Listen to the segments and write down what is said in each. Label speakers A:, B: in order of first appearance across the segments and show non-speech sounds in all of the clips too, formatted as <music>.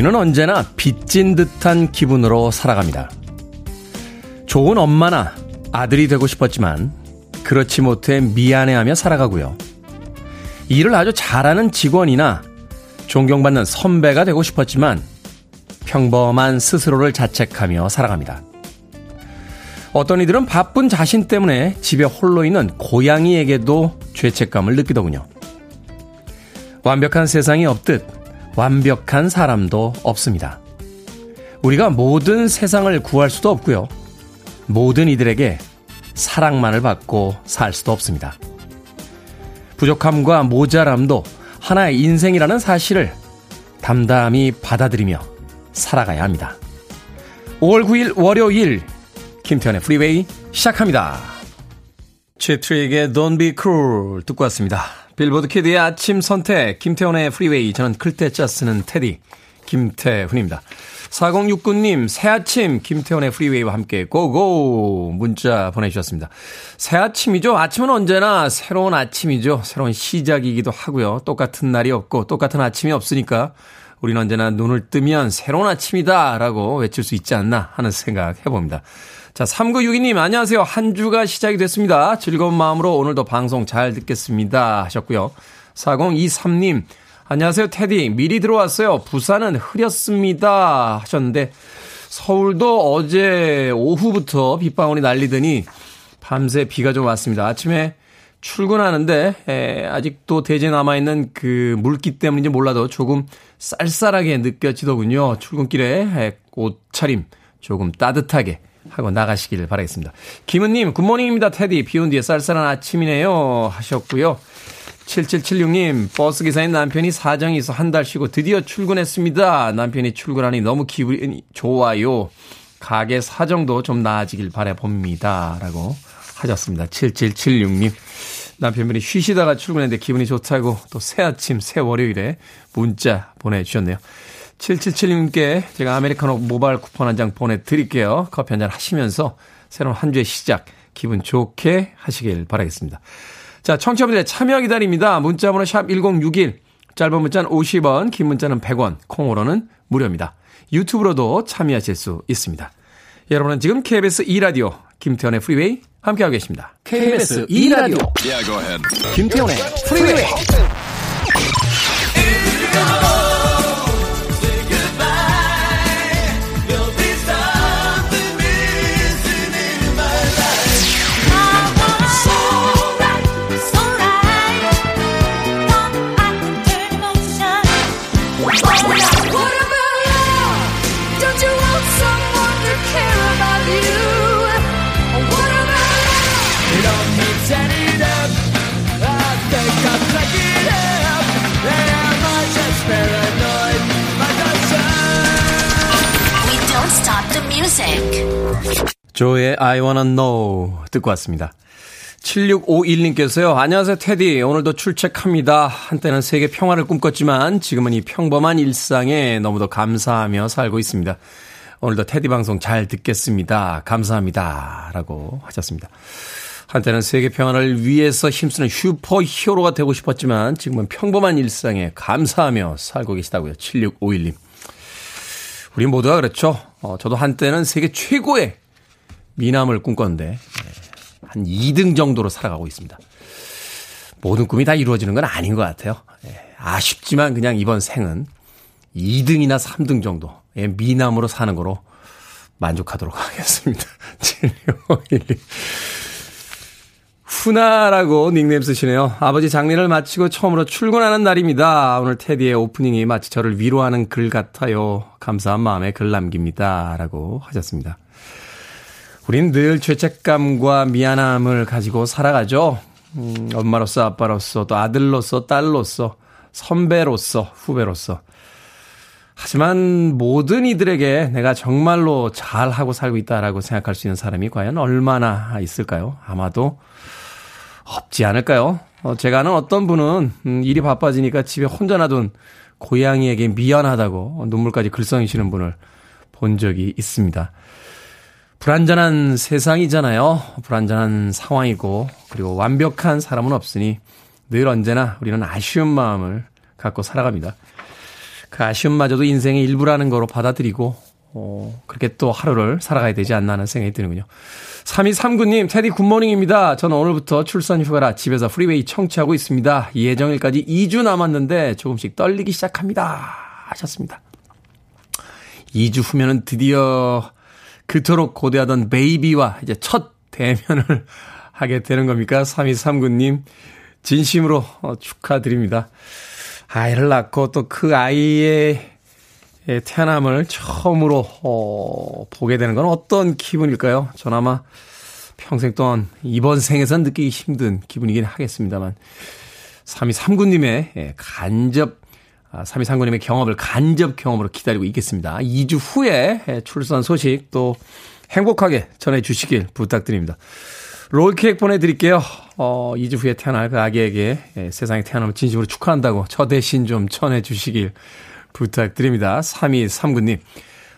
A: 우리는 언제나 빚진 듯한 기분으로 살아갑니다. 좋은 엄마나 아들이 되고 싶었지만 그렇지 못해 미안해하며 살아가고요. 일을 아주 잘하는 직원이나 존경받는 선배가 되고 싶었지만 평범한 스스로를 자책하며 살아갑니다. 어떤 이들은 바쁜 자신 때문에 집에 홀로 있는 고양이에게도 죄책감을 느끼더군요. 완벽한 세상이 없듯 완벽한 사람도 없습니다. 우리가 모든 세상을 구할 수도 없고요. 모든 이들에게 사랑만을 받고 살 수도 없습니다. 부족함과 모자람도 하나의 인생이라는 사실을 담담히 받아들이며 살아가야 합니다. 5월 9일 월요일 김태현의 프리웨이 시작합니다. Cheap Trick의 Don't Be Cruel 듣고 왔습니다. 빌보드 kid의 아침 선택 김태훈의 프리웨이 저는 클때짜 쓰는 테디 김태훈입니다. 4069님, 새 아침, 김태훈의 프리웨이와 함께 고고! 문자 보내주셨습니다. 새 아침이죠? 아침은 언제나 새로운 아침이죠. 새로운 시작이기도 하고요. 똑같은 날이 없고, 똑같은 아침이 없으니까, 우리는 언제나 눈을 뜨면 새로운 아침이다! 라고 외칠 수 있지 않나 하는 생각 해봅니다. 자, 3962님, 안녕하세요. 한 주가 시작이 됐습니다. 즐거운 마음으로 오늘도 방송 잘 듣겠습니다. 하셨고요. 4023님, 안녕하세요, 테디. 미리 들어왔어요. 부산은 흐렸습니다. 하셨는데, 서울도 어제 오후부터 빗방울이 날리더니 밤새 비가 좀 왔습니다. 아침에 출근하는데, 에, 아직도 대제 남아있는 그 물기 때문인지 몰라도 조금 쌀쌀하게 느껴지더군요. 출근길에 에, 옷차림 조금 따뜻하게 하고 나가시길 바라겠습니다. 김은님, good morning입니다, 테디. 비 온 뒤에 쌀쌀한 아침이네요. 하셨고요. 7776님, 버스 기사인 남편이 사정이 있어 한 달 쉬고 드디어 출근했습니다. 남편이 출근하니 너무 기분이 좋아요. 가계 사정도 좀 나아지길 바라봅니다. 라고 하셨습니다. 7776님. 남편분이 쉬시다가 출근했는데 기분이 좋다고 또 새 아침, 새 월요일에 문자 보내주셨네요. 7776님께 제가 아메리카노 모바일 쿠폰 한 장 보내드릴게요. 커피 한 잔 하시면서 새로운 한 주의 시작 기분 좋게 하시길 바라겠습니다. 자, 청취자분들의 참여 기다립니다. 문자번호 샵 1061, 짧은 문자는 50원, 긴 문자는 100원, 콩으로는 무료입니다. 유튜브로도 참여하실 수 있습니다. 여러분은 지금 KBS 2라디오 김태훈의 프리웨이 함께하고 계십니다. KBS 2라디오 yeah, 김태현의 프리웨이 조의 I wanna know 듣고 왔습니다. 7651님께서요. 안녕하세요, 테디. 오늘도 출첵합니다. 한때는 세계 평화를 꿈꿨지만 지금은 이 평범한 일상에 너무도 감사하며 살고 있습니다. 오늘도 테디 방송 잘 듣겠습니다. 감사합니다. 라고 하셨습니다. 한때는 세계 평화를 위해서 힘쓰는 슈퍼 히어로가 되고 싶었지만 지금은 평범한 일상에 감사하며 살고 계시다고요. 7651님. 우리 모두가 그렇죠. 어, 저도 한때는 세계 최고의 미남을 꿈꿨는데 예, 한 2등 정도로 살아가고 있습니다. 모든 꿈이 다 이루어지는 건 아닌 것 같아요. 예, 아쉽지만 그냥 이번 생은 2등이나 3등 정도의 미남으로 사는 거로 만족하도록 하겠습니다. <laughs> 7651님. 후나라고 닉네임 쓰시네요. 아버지 장례를 마치고 처음으로 출근하는 날입니다. 오늘 테디의 오프닝이 마치 저를 위로하는 글 같아요. 감사한 마음에 글 남깁니다. 라고 하셨습니다. 우린 늘 죄책감과 미안함을 가지고 살아가죠. 음, 엄마로서 아빠로서 또 아들로서 딸로서 선배로서 후배로서. 하지만 모든 이들에게 내가 정말로 잘하고 살고 있다라고 생각할 수 있는 사람이 과연 얼마나 있을까요? 아마도 없지 않을까요? 어, 제가 아는 어떤 분은 음, 일이 바빠지니까 집에 혼자 놔둔 고양이에게 미안하다고 눈물까지 글썽이시는 분을 본 적이 있습니다. 불안전한 세상이잖아요. 불안전한 상황이고, 그리고 완벽한 사람은 없으니 늘 언제나 우리는 아쉬운 마음을 갖고 살아갑니다. 그 아쉬움마저도 인생의 일부라는 거로 받아들이고, 어, 그렇게 또 하루를 살아가야 되지 않나 하는 생각이 드는군요. 3239님, 태디 good morning입니다. 저는 오늘부터 출산 휴가라 집에서 프리웨이 청취하고 있습니다. 예정일까지 2주 남았는데 조금씩 떨리기 시작합니다. 하셨습니다. 2주 후면은 드디어 그토록 고대하던 베이비와 이제 첫 대면을 <laughs> 하게 되는 겁니까? 3239님, 진심으로 어, 축하드립니다. 아이를 낳고 또 그 아이의 태어남을 처음으로 어, 보게 되는 건 어떤 기분일까요? 전 아마 평생 동안 이번 생에선 느끼기 힘든 기분이긴 하겠습니다만 3239님의 간접 아, 3239님의 경험을 간접 경험으로 기다리고 있겠습니다. 2주 후에 출산 소식 또 행복하게 전해주시길 부탁드립니다. 롤케이크 보내드릴게요. 어, 2주 후에 태어날 그 아기에게 예, 세상에 태어남을 진심으로 축하한다고 저 대신 좀 전해주시길 부탁드립니다. 3239님.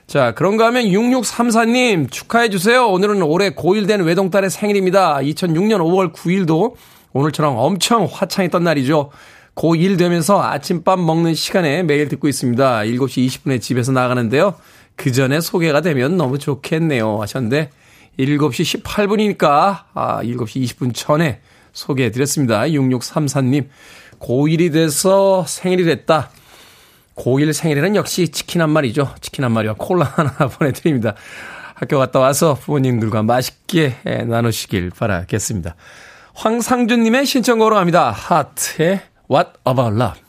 A: 자, 그런가 하면 6634님 축하해주세요. 오늘은 올해 고1 된 외동딸의 생일입니다. 2006년 5월 9일도 오늘처럼 엄청 화창했던 날이죠. 고1 되면서 아침밥 먹는 시간에 매일 듣고 있습니다. 7시 20분에 집에서 나가는데요. 그 전에 소개가 되면 너무 좋겠네요. 하셨는데, 7시 18분이니까, 아, 7시 20분 전에 소개해드렸습니다. 6634님. 고1이 돼서 생일이 됐다. 고1 생일에는 역시 치킨 한 마리죠. 치킨 한 마리와 콜라 <laughs> 하나 보내드립니다. 학교 갔다 와서 부모님들과 맛있게 나누시길 바라겠습니다. 황상준님의 신청곡으로 갑니다. 하트의 What About Love.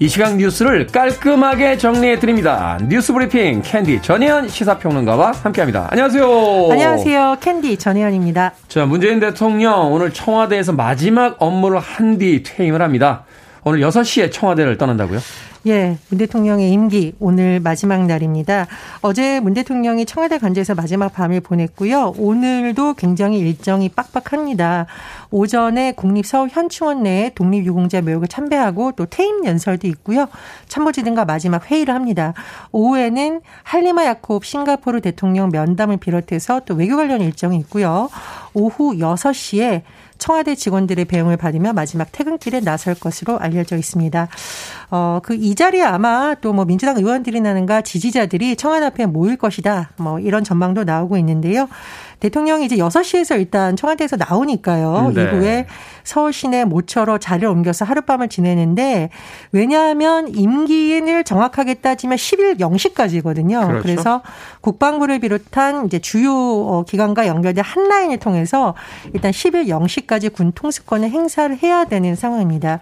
A: 이 시각 뉴스를 깔끔하게 정리해 드립니다. 뉴스 브리핑 캔디 전혜연 시사평론가와 함께합니다. 안녕하세요.
B: 안녕하세요. 캔디 전혜연입니다.
A: 자, 문재인 대통령 오늘 청와대에서 마지막 업무를 한 뒤 퇴임을 합니다. 오늘 6시에 청와대를 떠난다고요?
B: 예, 문 대통령의 임기 오늘 마지막 날입니다. 어제 문 대통령이 청와대 관제에서 마지막 밤을 보냈고요. 오늘도 굉장히 일정이 빡빡합니다. 오전에 국립서울 현충원 내에 독립유공자 묘역을 참배하고 또 퇴임 연설도 있고요. 참모진 등과 마지막 회의를 합니다. 오후에는 할리마 야콥 싱가포르 대통령 면담을 비롯해서 또 외교 관련 일정이 있고요. 오후 6시에 청와대 직원들의 배웅을 받으며 마지막 퇴근길에 나설 것으로 알려져 있습니다. 어, 그 이 자리에 아마 또 뭐 민주당 의원들이나는가 지지자들이 청와대 앞에 모일 것이다. 뭐 이런 전망도 나오고 있는데요. 대통령이 이제 6시에서 일단 청와대에서 나오니까요. 네. 이후에 서울 시내 모처로 자리를 옮겨서 하룻밤을 지내는데 왜냐하면 임기를 정확하게 따지면 10일 0시까지거든요. 그렇죠. 그래서 국방부를 비롯한 이제 주요 어, 기관과 연결된 한 라인을 통해서 일단 10일 0시까지 군 통수권을 행사를 해야 되는 상황입니다.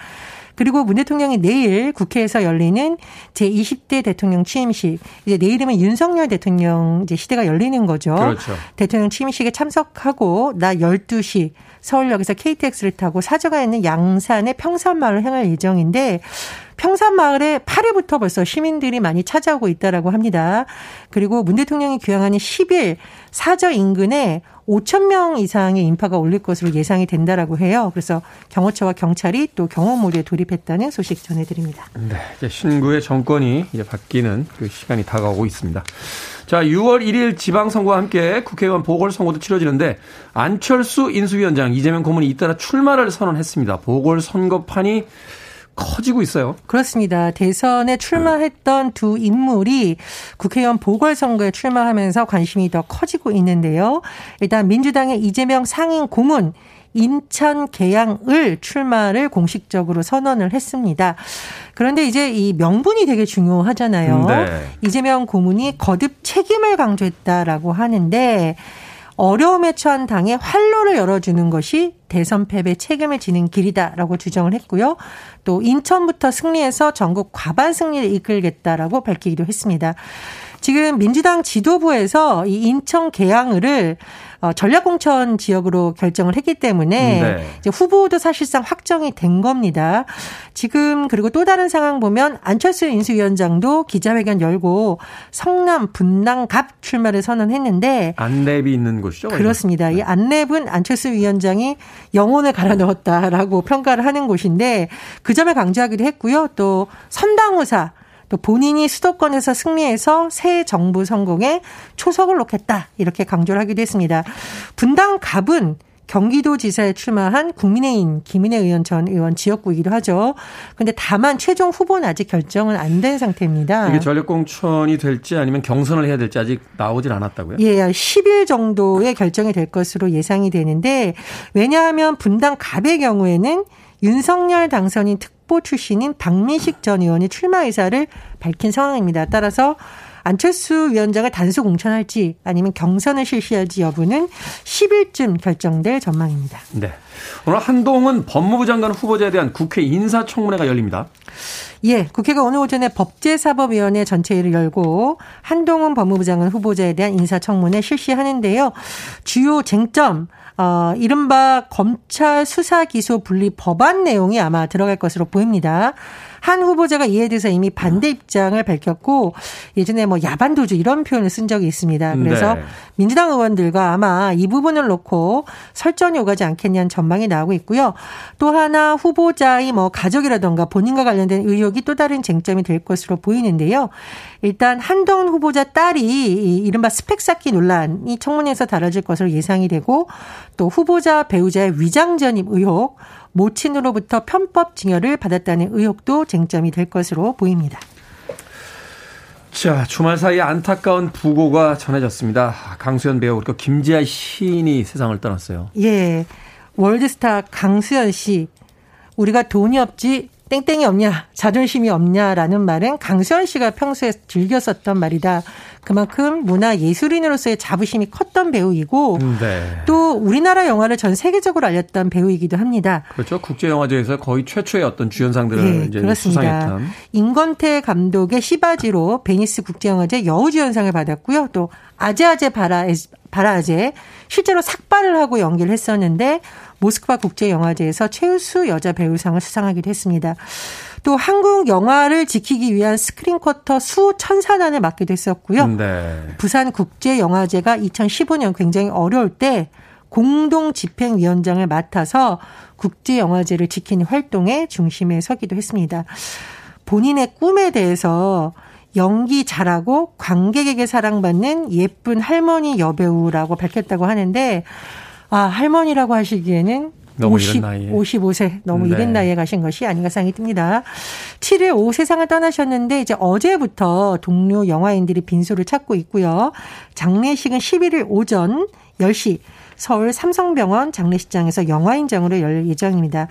B: 그리고 문 대통령이 내일 국회에서 열리는 제20대 대통령 취임식, 이제 내일이면 윤석열 대통령 이제 시대가 열리는 거죠. 그렇죠. 대통령 취임식에 참석하고 나 12시 서울역에서 KTX를 타고 사저가 있는 양산의 평산마을을 향할 예정인데 평산마을에 8일부터 벌써 시민들이 많이 찾아오고 있다라고 합니다. 그리고 문 대통령이 귀향하는 10일 사저 인근에 5천 명 이상의 인파가 올릴 것으로 예상이 된다라고 해요. 그래서 경호처와 경찰이 또 경호 모드에 돌입했다는 소식 전해드립니다.
A: 네, 이제 신구의 정권이 이제 바뀌는 그 시간이 다가오고 있습니다. 자, 6월 1일 지방선거와 함께 국회의원 보궐선거도 치러지는데 안철수 인수위원장 이재명 고문이 잇따라 출마를 선언했습니다. 보궐선거판이 커지고 있어요.
B: 그렇습니다. 대선에 출마했던 두 인물이 국회의원 보궐선거에 출마하면서 관심이 더 커지고 있는데요. 일단 민주당의 이재명 상임 고문 인천 계양을 출마를 공식적으로 선언을 했습니다. 그런데 이제 이 명분이 되게 중요하잖아요. 네. 이재명 고문이 거듭 책임을 강조했다라고 하는데 어려움에 처한 당에 활로를 열어주는 것이 대선 패배 책임을 지는 길이다라고 주장을 했고요. 또 인천부터 승리해서 전국 과반 승리를 이끌겠다라고 밝히기도 했습니다. 지금 민주당 지도부에서 이 인천 계양을을 어, 전략공천 지역으로 결정을 했기 때문에 네. 이제 후보도 사실상 확정이 된 겁니다. 지금 그리고 또 다른 상황 보면 안철수 인수위원장도 기자회견 열고 성남 분당갑 출마를 선언했는데
A: 안랩이 있는 곳이죠.
B: 그렇습니다. 이 안랩은 안철수 위원장이 영혼을 갈아 넣었다라고 평가를 하는 곳인데 그 점을 강조하기도 했고요. 또 선당후사 또 본인이 수도권에서 승리해서 새 정부 성공에 초석을 놓겠다 이렇게 강조를 하기도 했습니다. 분당 갑은 경기도지사에 출마한 국민의힘 김인혜 의원 전 의원 지역구이기도 하죠. 근데 다만 최종 후보는 아직 결정은 안 된 상태입니다.
A: 이게 전력공천이 될지 아니면 경선을 해야 될지 아직 나오질 않았다고요?
B: 예, 10일 정도에 결정이 될 것으로 예상이 되는데 왜냐하면 분당 갑의 경우에는 윤석열 당선인 특보 출신인 박민식 전 의원이 출마 의사를 밝힌 상황입니다. 따라서 안철수 위원장을 단수 공천할지 아니면 경선을 실시할지 여부는 10일쯤 결정될 전망입니다.
A: 네. 오늘 한동훈 법무부 장관 후보자에 대한 국회 인사청문회가 열립니다.
B: 예, 국회가 오늘 오전에 법제사법위원회 전체회를 열고 한동훈 법무부 장관 후보자에 대한 인사청문회 실시하는데요. 주요 쟁점 어, 이른바 검찰 수사 기소 분리 법안 내용이 아마 들어갈 것으로 보입니다. 한 후보자가 이에 대해서 이미 반대 입장을 밝혔고 예전에 뭐 야반도주 이런 표현을 쓴 적이 있습니다. 그래서 네. 민주당 의원들과 아마 이 부분을 놓고 설전이 오가지 않겠냐는 전망이 나오고 있고요. 또 하나 후보자의 뭐 가족이라던가 본인과 관련된 의혹이 또 다른 쟁점이 될 것으로 보이는데요. 일단 한동훈 후보자 딸이 이른바 스펙 쌓기 논란이 청문회에서 다뤄질 것으로 예상이 되고 또 후보자 배우자의 위장 전입 의혹 모친으로부터 편법 증여를 받았다는 의혹도 쟁점이 될 것으로 보입니다.
A: 자, 주말 사이에 안타까운 부고가 전해졌습니다. 강수연 배우, 그리고 김지아 시인이 세상을 떠났어요.
B: 예. 월드스타 강수연 씨. 우리가 돈이 없지 땡땡이 없냐, 자존심이 없냐라는 말은 강수현 씨가 평소에 즐겨 썼던 말이다. 그만큼 문화 예술인으로서의 자부심이 컸던 배우이고 네. 또 우리나라 영화를 전 세계적으로 알렸던 배우이기도 합니다.
A: 그렇죠. 국제 영화제에서 거의 최초의 어떤 주연상들을 네, 이제 그렇습니다. 수상했던
B: 임권택 감독의 씨받이로 베니스 국제영화제 여우주연상을 받았고요. 또 아제아제 바라아제 실제로 삭발을 하고 연기를 했었는데 모스크바 국제영화제에서 최우수 여자 배우상을 수상하기도 했습니다. 또 한국 영화를 지키기 위한 스크린 쿼터 수 천사단을 맡기도 했었고요. 네. 부산 국제영화제가 2015년 굉장히 어려울 때 공동 집행위원장을 맡아서 국제영화제를 지키는 활동의 중심에 서기도 했습니다. 본인의 꿈에 대해서 연기 잘하고 관객에게 사랑받는 예쁜 할머니 여배우라고 밝혔다고 하는데 아, 할머니라고 하시기에는 너무 50, 이른 나이에. 55세 너무 네. 이른 나이에 가신 것이 아닌가 생각이 듭니다. 7일 오후 세상을 떠나셨는데 이제 어제부터 동료 영화인들이 빈소를 찾고 있고요. 장례식은 11일 오전 10시 서울 삼성병원 장례식장에서 영화인장으로 열 예정입니다.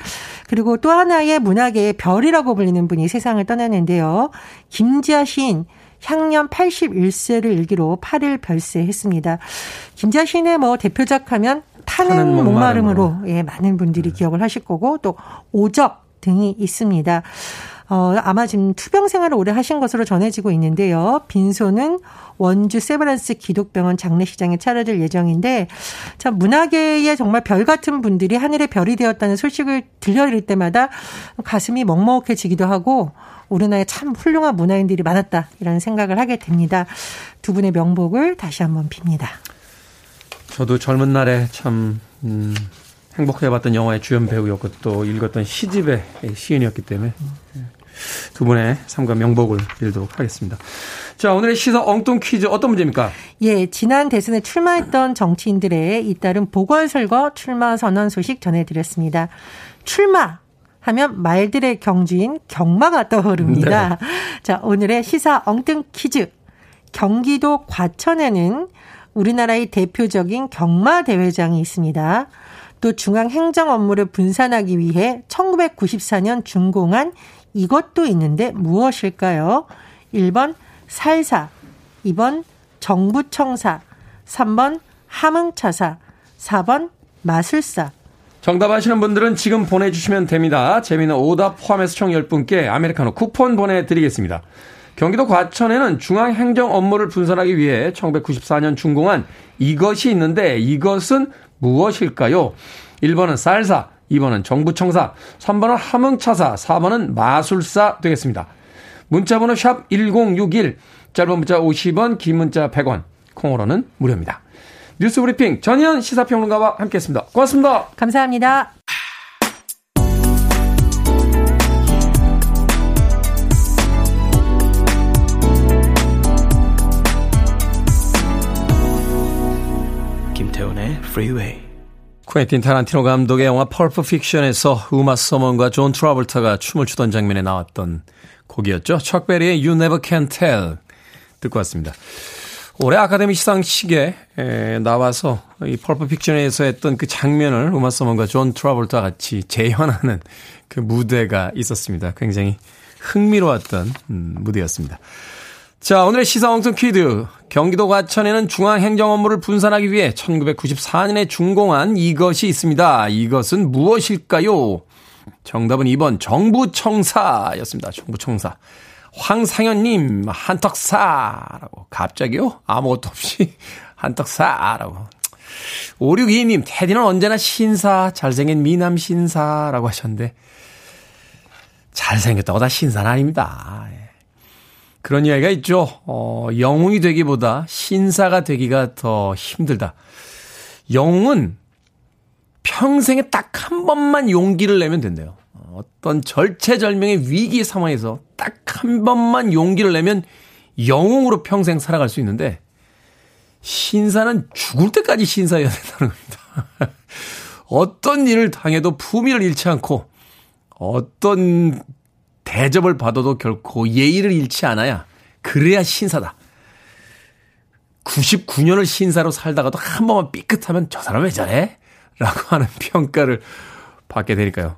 B: 그리고 또 하나의 문학의 별이라고 불리는 분이 세상을 떠나는데요. 김지아 시인 향년 81세를 일기로 8일 별세했습니다. 김지아 시인의 뭐 대표작 하면 목마름으로, 목마름으로 예, 많은 분들이 네. 기억을 하실 거고 또 오적 등이 있습니다. 어, 아마 지금 투병 생활을 오래 하신 것으로 전해지고 있는데요. 빈소는 원주 세브란스 기독병원 장례식장에 차려질 예정인데, 참, 문화계에 정말 별 같은 분들이 하늘의 별이 되었다는 소식을 들려드릴 때마다 가슴이 먹먹해지기도 하고, 우리나라에 참 훌륭한 문화인들이 많았다, 이런 생각을 하게 됩니다. 두 분의 명복을 다시 한번 빕니다.
A: 저도 젊은 날에 참, 음, 행복해봤던 영화의 주연 배우였고 또 읽었던 시집의 시인이었기 때문에 두 분의 삶과 명복을 빌도록 하겠습니다. 자, 오늘의 시사 엉뚱 퀴즈 어떤 문제입니까?
B: 예, 지난 대선에 출마했던 정치인들의 잇따른 보궐선거 출마 선언 소식 전해드렸습니다. 출마 하면 말들의 경주인 경마가 떠오릅니다. 네. 자, 오늘의 시사 엉뚱 퀴즈. 경기도 과천에는 우리나라의 대표적인 경마 대회장이 있습니다. 또 중앙 행정 업무를 분산하기 위해 1994년 준공한 이것도 있는데 무엇일까요? 1번 살사, 2번 정부청사, 3번 함흥차사, 4번 마술사.
A: 정답 아시는 분들은 지금 보내주시면 됩니다. 재미는 오답 포함해서 총 10분께 아메리카노 쿠폰 보내드리겠습니다. 경기도 과천에는 중앙 행정 업무를 분산하기 위해 1994년 준공한 이것이 있는데 이것은 무엇일까요? 1번은 쌀사, 2번은 정부청사, 3번은 함흥차사, 4번은 마술사 되겠습니다. 문자번호 샵 1061, 짧은 문자 50원, 긴 문자 100원, 콩으로는 무료입니다. 뉴스 브리핑 전희연 시사평론가와 함께했습니다. 고맙습니다.
B: 감사합니다.
C: Freeway.
A: 쿠엔틴 타란티노 감독의 영화 펄프 픽션에서 우마 서먼과 존 트라볼타가 춤을 추던 장면에 나왔던 곡이었죠. 척베리의 You Never Can Tell 듣고 왔습니다. 올해 아카데미 시상식에 나와서 이 펄프 픽션에서 했던 그 장면을 우마 서먼과 존 트라볼타 같이 재현하는 그 무대가 있었습니다. 굉장히 흥미로웠던 음, 무대였습니다. 자, 오늘의 시사엉뚱 퀴즈. 경기도 과천에는 중앙행정 업무를 분산하기 위해 1994년에 준공한 이것이 있습니다. 이것은 무엇일까요? 정답은 2번 정부청사였습니다. 정부청사. 황상현님, 한턱사라고. 갑자기요? 아무것도 없이 <laughs> 한턱사라고. 5622님, 테디는 언제나 신사, 잘생긴 미남 신사라고 하셨는데, 잘생겼다고 다 신사는 아닙니다. 예. 그런 이야기가 있죠. 어, 영웅이 되기보다 신사가 되기가 더 힘들다. 영웅은 평생에 딱 한 번만 용기를 내면 된대요. 어떤 절체절명의 위기 상황에서 딱 한 번만 용기를 내면 영웅으로 평생 살아갈 수 있는데 신사는 죽을 때까지 신사여야 된다는 겁니다. <laughs> 어떤 일을 당해도 품위를 잃지 않고 어떤 대접을 받아도 결코 예의를 잃지 않아야 그래야 신사다. 99년을 신사로 살다가도 한 번만 삐끗하면 저 사람 왜 저래? 라고 하는 평가를 받게 되니까요.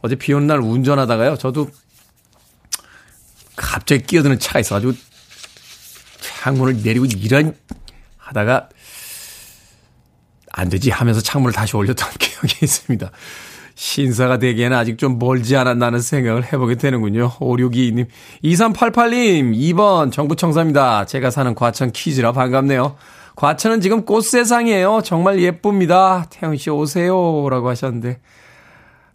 A: 어제 비 오는 날 운전하다가요. 저도 갑자기 끼어드는 차가 있어가지고 창문을 내리고 이런 하다가 안 되지 하면서 창문을 다시 올렸던 <laughs> 기억이 있습니다. 신사가 되기에는 아직 좀 멀지 않았나는 생각을 해보게 되는군요. 5622님. 2388님, 2번 정부청사입니다. 제가 사는 과천 퀴즈라 반갑네요. 과천은 지금 꽃세상이에요. 정말 예쁩니다. 태영씨 오세요. 라고 하셨는데,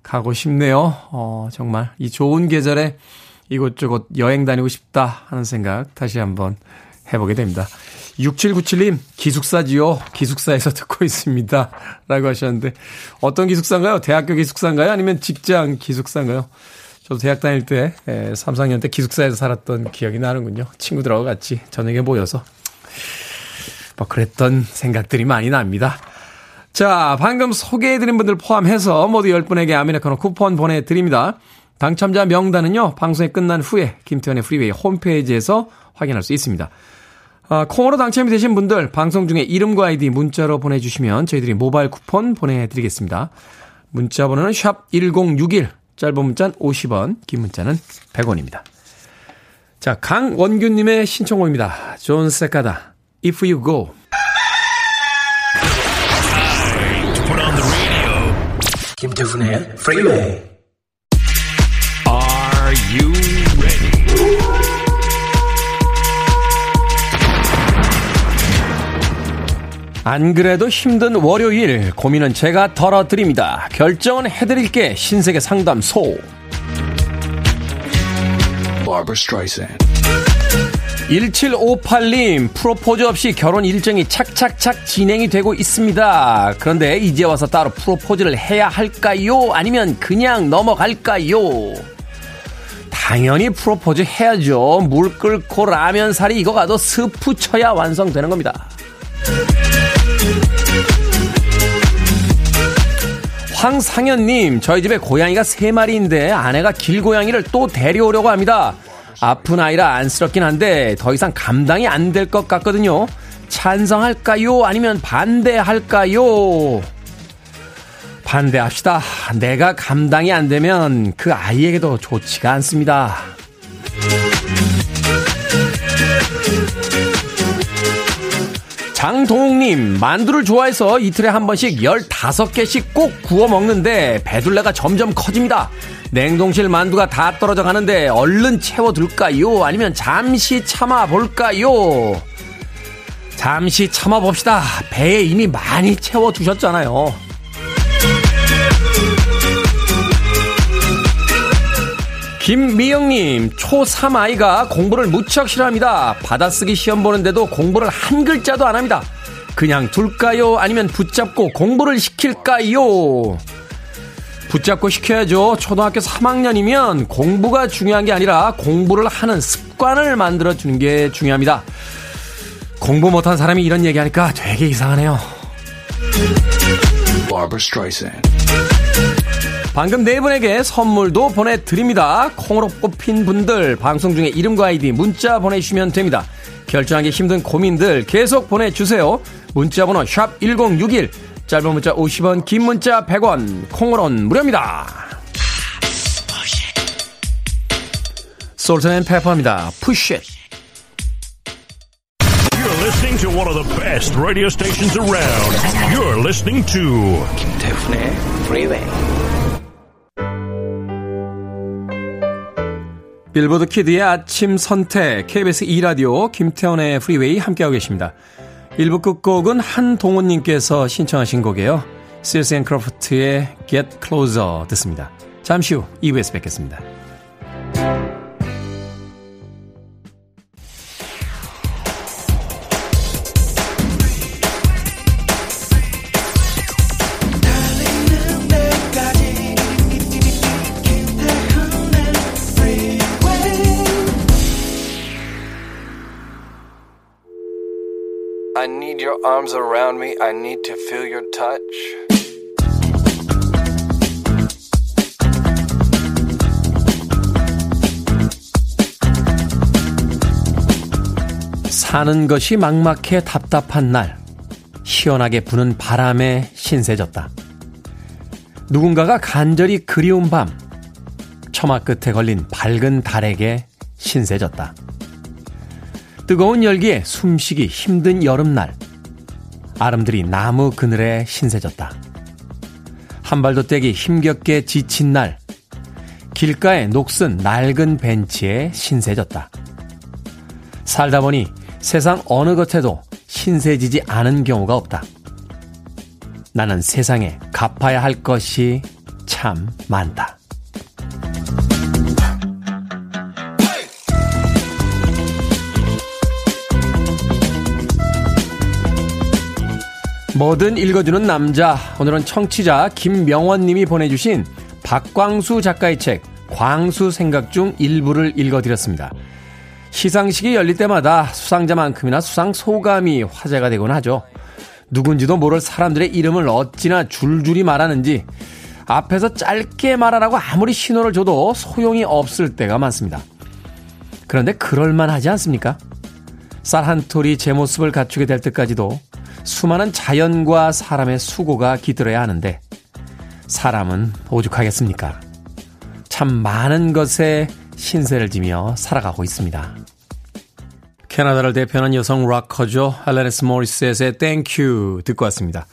A: 가고 싶네요. 어, 정말. 이 좋은 계절에 이곳저곳 여행 다니고 싶다 하는 생각 다시 한번 해보게 됩니다. 6797님, 기숙사지요. 기숙사에서 듣고 있습니다. <laughs> 라고 하셨는데, 어떤 기숙사인가요? 대학교 기숙사인가요? 아니면 직장 기숙사인가요? 저도 대학 다닐 때, 3, 4년 때 기숙사에서 살았던 기억이 나는군요. 친구들하고 같이 저녁에 모여서. 뭐, 그랬던 생각들이 많이 납니다. 자, 방금 소개해드린 분들 포함해서 모두 10분에게 아메리카노 쿠폰 보내드립니다. 당첨자 명단은요, 방송이 끝난 후에 김태훈의 프리웨이 홈페이지에서 확인할 수 있습니다. 아, 콩으로 당첨이 되신 분들 방송 중에 이름과 아이디 문자로 보내주시면 저희들이 모바일 쿠폰 보내드리겠습니다. 문자 번호는 샵 1061, 짧은 문자는 50원, 긴 문자는 100원입니다. 자, 강원규님의 신청곡입니다. 존 세카다, If You Go.
C: 김태훈의 프리웨이
A: Are you 안 그래도 힘든 월요일 고민은 제가 덜어드립니다. 결정은 해드릴게 신세계 상담소. 1758님, 프로포즈 없이 결혼 일정이 착착착 진행이 되고 있습니다. 그런데 이제 와서 따로 프로포즈를 해야 할까요? 아니면 그냥 넘어갈까요? 당연히 프로포즈 해야죠. 물 끓고 라면 사리 이거 가도 스프 쳐야 완성되는 겁니다. 황상현님, 저희 집에 고양이가 세 마리인데 아내가 길고양이를 또 데려오려고 합니다. 아픈 아이라 안쓰럽긴 한데 더 이상 감당이 안 될 것 같거든요. 찬성할까요? 아니면 반대할까요? 반대합시다. 내가 감당이 안 되면 그 아이에게도 좋지가 않습니다. 장동욱님, 만두를 좋아해서 이틀에 한 번씩 15개씩 꼭 구워 먹는데 배둘레가 점점 커집니다. 냉동실 만두가 다 떨어져 가는데 얼른 채워둘까요? 아니면 잠시 참아볼까요? 잠시 참아봅시다. 배에 이미 많이 채워두셨잖아요. 김미영님, 초3 아이가 공부를 무척 싫어합니다. 받아쓰기 시험 보는데도 공부를 한 글자도 안 합니다. 그냥 둘까요? 아니면 붙잡고 공부를 시킬까요? 붙잡고 시켜야죠. 초등학교 3학년이면 공부가 중요한 게 아니라 공부를 하는 습관을 만들어주는 게 중요합니다. 공부 못한 사람이 이런 얘기하니까 되게 이상하네요.
C: Barbara Streisand.
A: 방금 네 분에게 선물도 보내드립니다. 콩으로 뽑힌 분들 방송 중에 이름과 아이디 문자 보내주시면 됩니다. 결정하기 힘든 고민들 계속 보내주세요. 문자번호 샵 1061, 짧은 문자 50원, 긴 문자 100원, 콩으로는 무료입니다. 솔트앤 페퍼입니다. 푸쉬
D: You're listening to one of the best radio stations around. You're listening to
C: 김태훈의 Freeway.
A: 빌보드 키드의 아침 선택 KBS 2라디오 김태훈의 프리웨이 함께하고 계십니다. 1부 끝곡은 한동훈님께서 신청하신 곡이에요. 실스 앤 크로프트의 Get Closer 듣습니다. 잠시 후 2부에서 뵙겠습니다.
E: Arms around me. I need to feel your touch.
A: 사는 것이 막막해 답답한 날, 시원하게 부는 바람에 신세졌다. 누군가가 간절히 그리운 밤, 처마 끝에 걸린 밝은 달에게 신세졌다. 뜨거운 열기에 숨쉬기 힘든 여름날, 아름드리 나무 그늘에 신세졌다. 한 발도 떼기 힘겹게 지친 날, 길가의 녹슨 낡은 벤치에 신세졌다. 살다 보니 세상 어느 것에도 신세지지 않은 경우가 없다. 나는 세상에 갚아야 할 것이 참 많다. 뭐든 읽어주는 남자. 오늘은 청취자 김명원 님이 보내주신 박광수 작가의 책, 광수 생각 중 일부를 읽어드렸습니다. 시상식이 열릴 때마다 수상자만큼이나 수상 소감이 화제가 되곤 하죠. 누군지도 모를 사람들의 이름을 어찌나 줄줄이 말하는지 앞에서 짧게 말하라고 아무리 신호를 줘도 소용이 없을 때가 많습니다. 그런데 그럴만하지 않습니까? 쌀 한 톨이 제 모습을 갖추게 될 때까지도 수많은 자연과 사람의 수고가 깃들어야 하는데 사람은 오죽하겠습니까? 참 많은 것에 신세를 지며 살아가고 있습니다. 캐나다를 대표하는 여성 락커죠. 앨라니스 모리셋의 Thank U 듣고 왔습니다.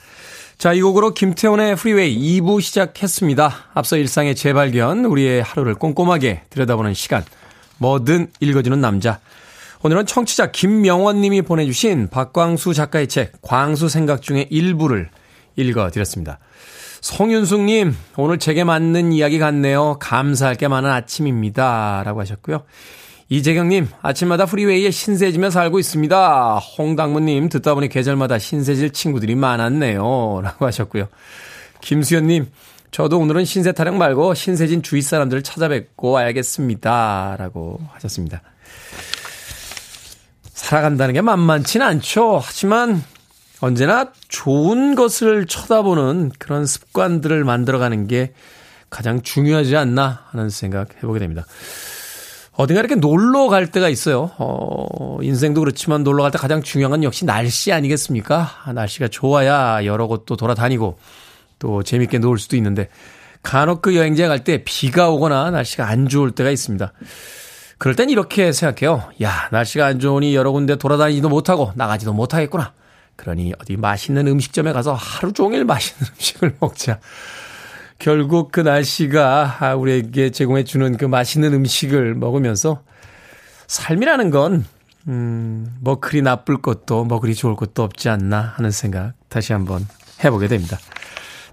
A: 자, 이 곡으로 김태훈의 프리웨이 2부 시작했습니다. 앞서 일상의 재발견, 우리의 하루를 꼼꼼하게 들여다보는 시간. 뭐든 읽어주는 남자. 오늘은 청취자 김명원 님이 보내주신 박광수 작가의 책, 광수 생각 중의 일부를 읽어드렸습니다. 송윤숙님, 오늘 제게 맞는 이야기 같네요. 감사할 게 많은 아침입니다. 라고 하셨고요. 이재경님, 아침마다 프리웨이에 신세지며 살고 있습니다. 홍당무님, 듣다 보니 계절마다 신세질 친구들이 많았네요. 라고 하셨고요. 김수현님, 저도 오늘은 신세 타령 말고 신세진 주위 사람들을 찾아뵙고 와야겠습니다. 라고 하셨습니다. 살아간다는 게 만만치는 않죠. 하지만 언제나 좋은 것을 쳐다보는 그런 습관들을 만들어가는 게 가장 중요하지 않나 하는 생각 해보게 됩니다. 어딘가 이렇게 놀러 갈 때가 있어요. 어, 인생도 그렇지만 놀러 갈 때 가장 중요한 건 역시 날씨 아니겠습니까? 날씨가 좋아야 여러 곳도 돌아다니고 또 재밌게 놀 수도 있는데 간혹 그 여행지에 갈 때 비가 오거나 날씨가 안 좋을 때가 있습니다. 그럴 땐 이렇게 생각해요. 야, 날씨가 안 좋으니 여러 군데 돌아다니지도 못하고 나가지도 못하겠구나. 그러니 어디 맛있는 음식점에 가서 하루 종일 맛있는 <laughs> 음식을 먹자. 결국 그 날씨가 우리에게 제공해 주는 그 맛있는 음식을 먹으면서 삶이라는 건, 음, 뭐 그리 나쁠 것도 뭐 그리 좋을 것도 없지 않나 하는 생각 다시 한번 해보게 됩니다.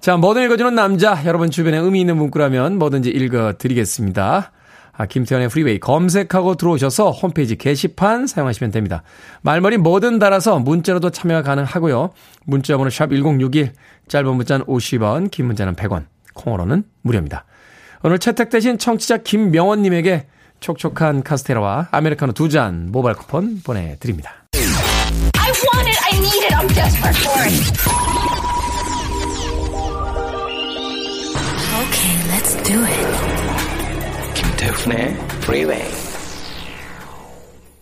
A: 자, 뭐든 읽어주는 남자. 여러분 주변에 의미 있는 문구라면 뭐든지 읽어드리겠습니다. 아, 김태훈의 프리웨이 검색하고 들어오셔서 홈페이지 게시판 사용하시면 됩니다. 말머리 뭐든 달아서 문자로도 참여가 가능하고요. 문자 번호 샵 1061, 짧은 문자는 50원, 긴 문자는 100원, 콩으로는 무료입니다. 오늘 채택되신 청취자 김명원님에게 촉촉한 카스테라와 아메리카노 두 잔 모바일 쿠폰 보내드립니다.
F: I want it, I need it, I'm desperate for it. Okay, let's do it.
C: 김태훈의 Freeway.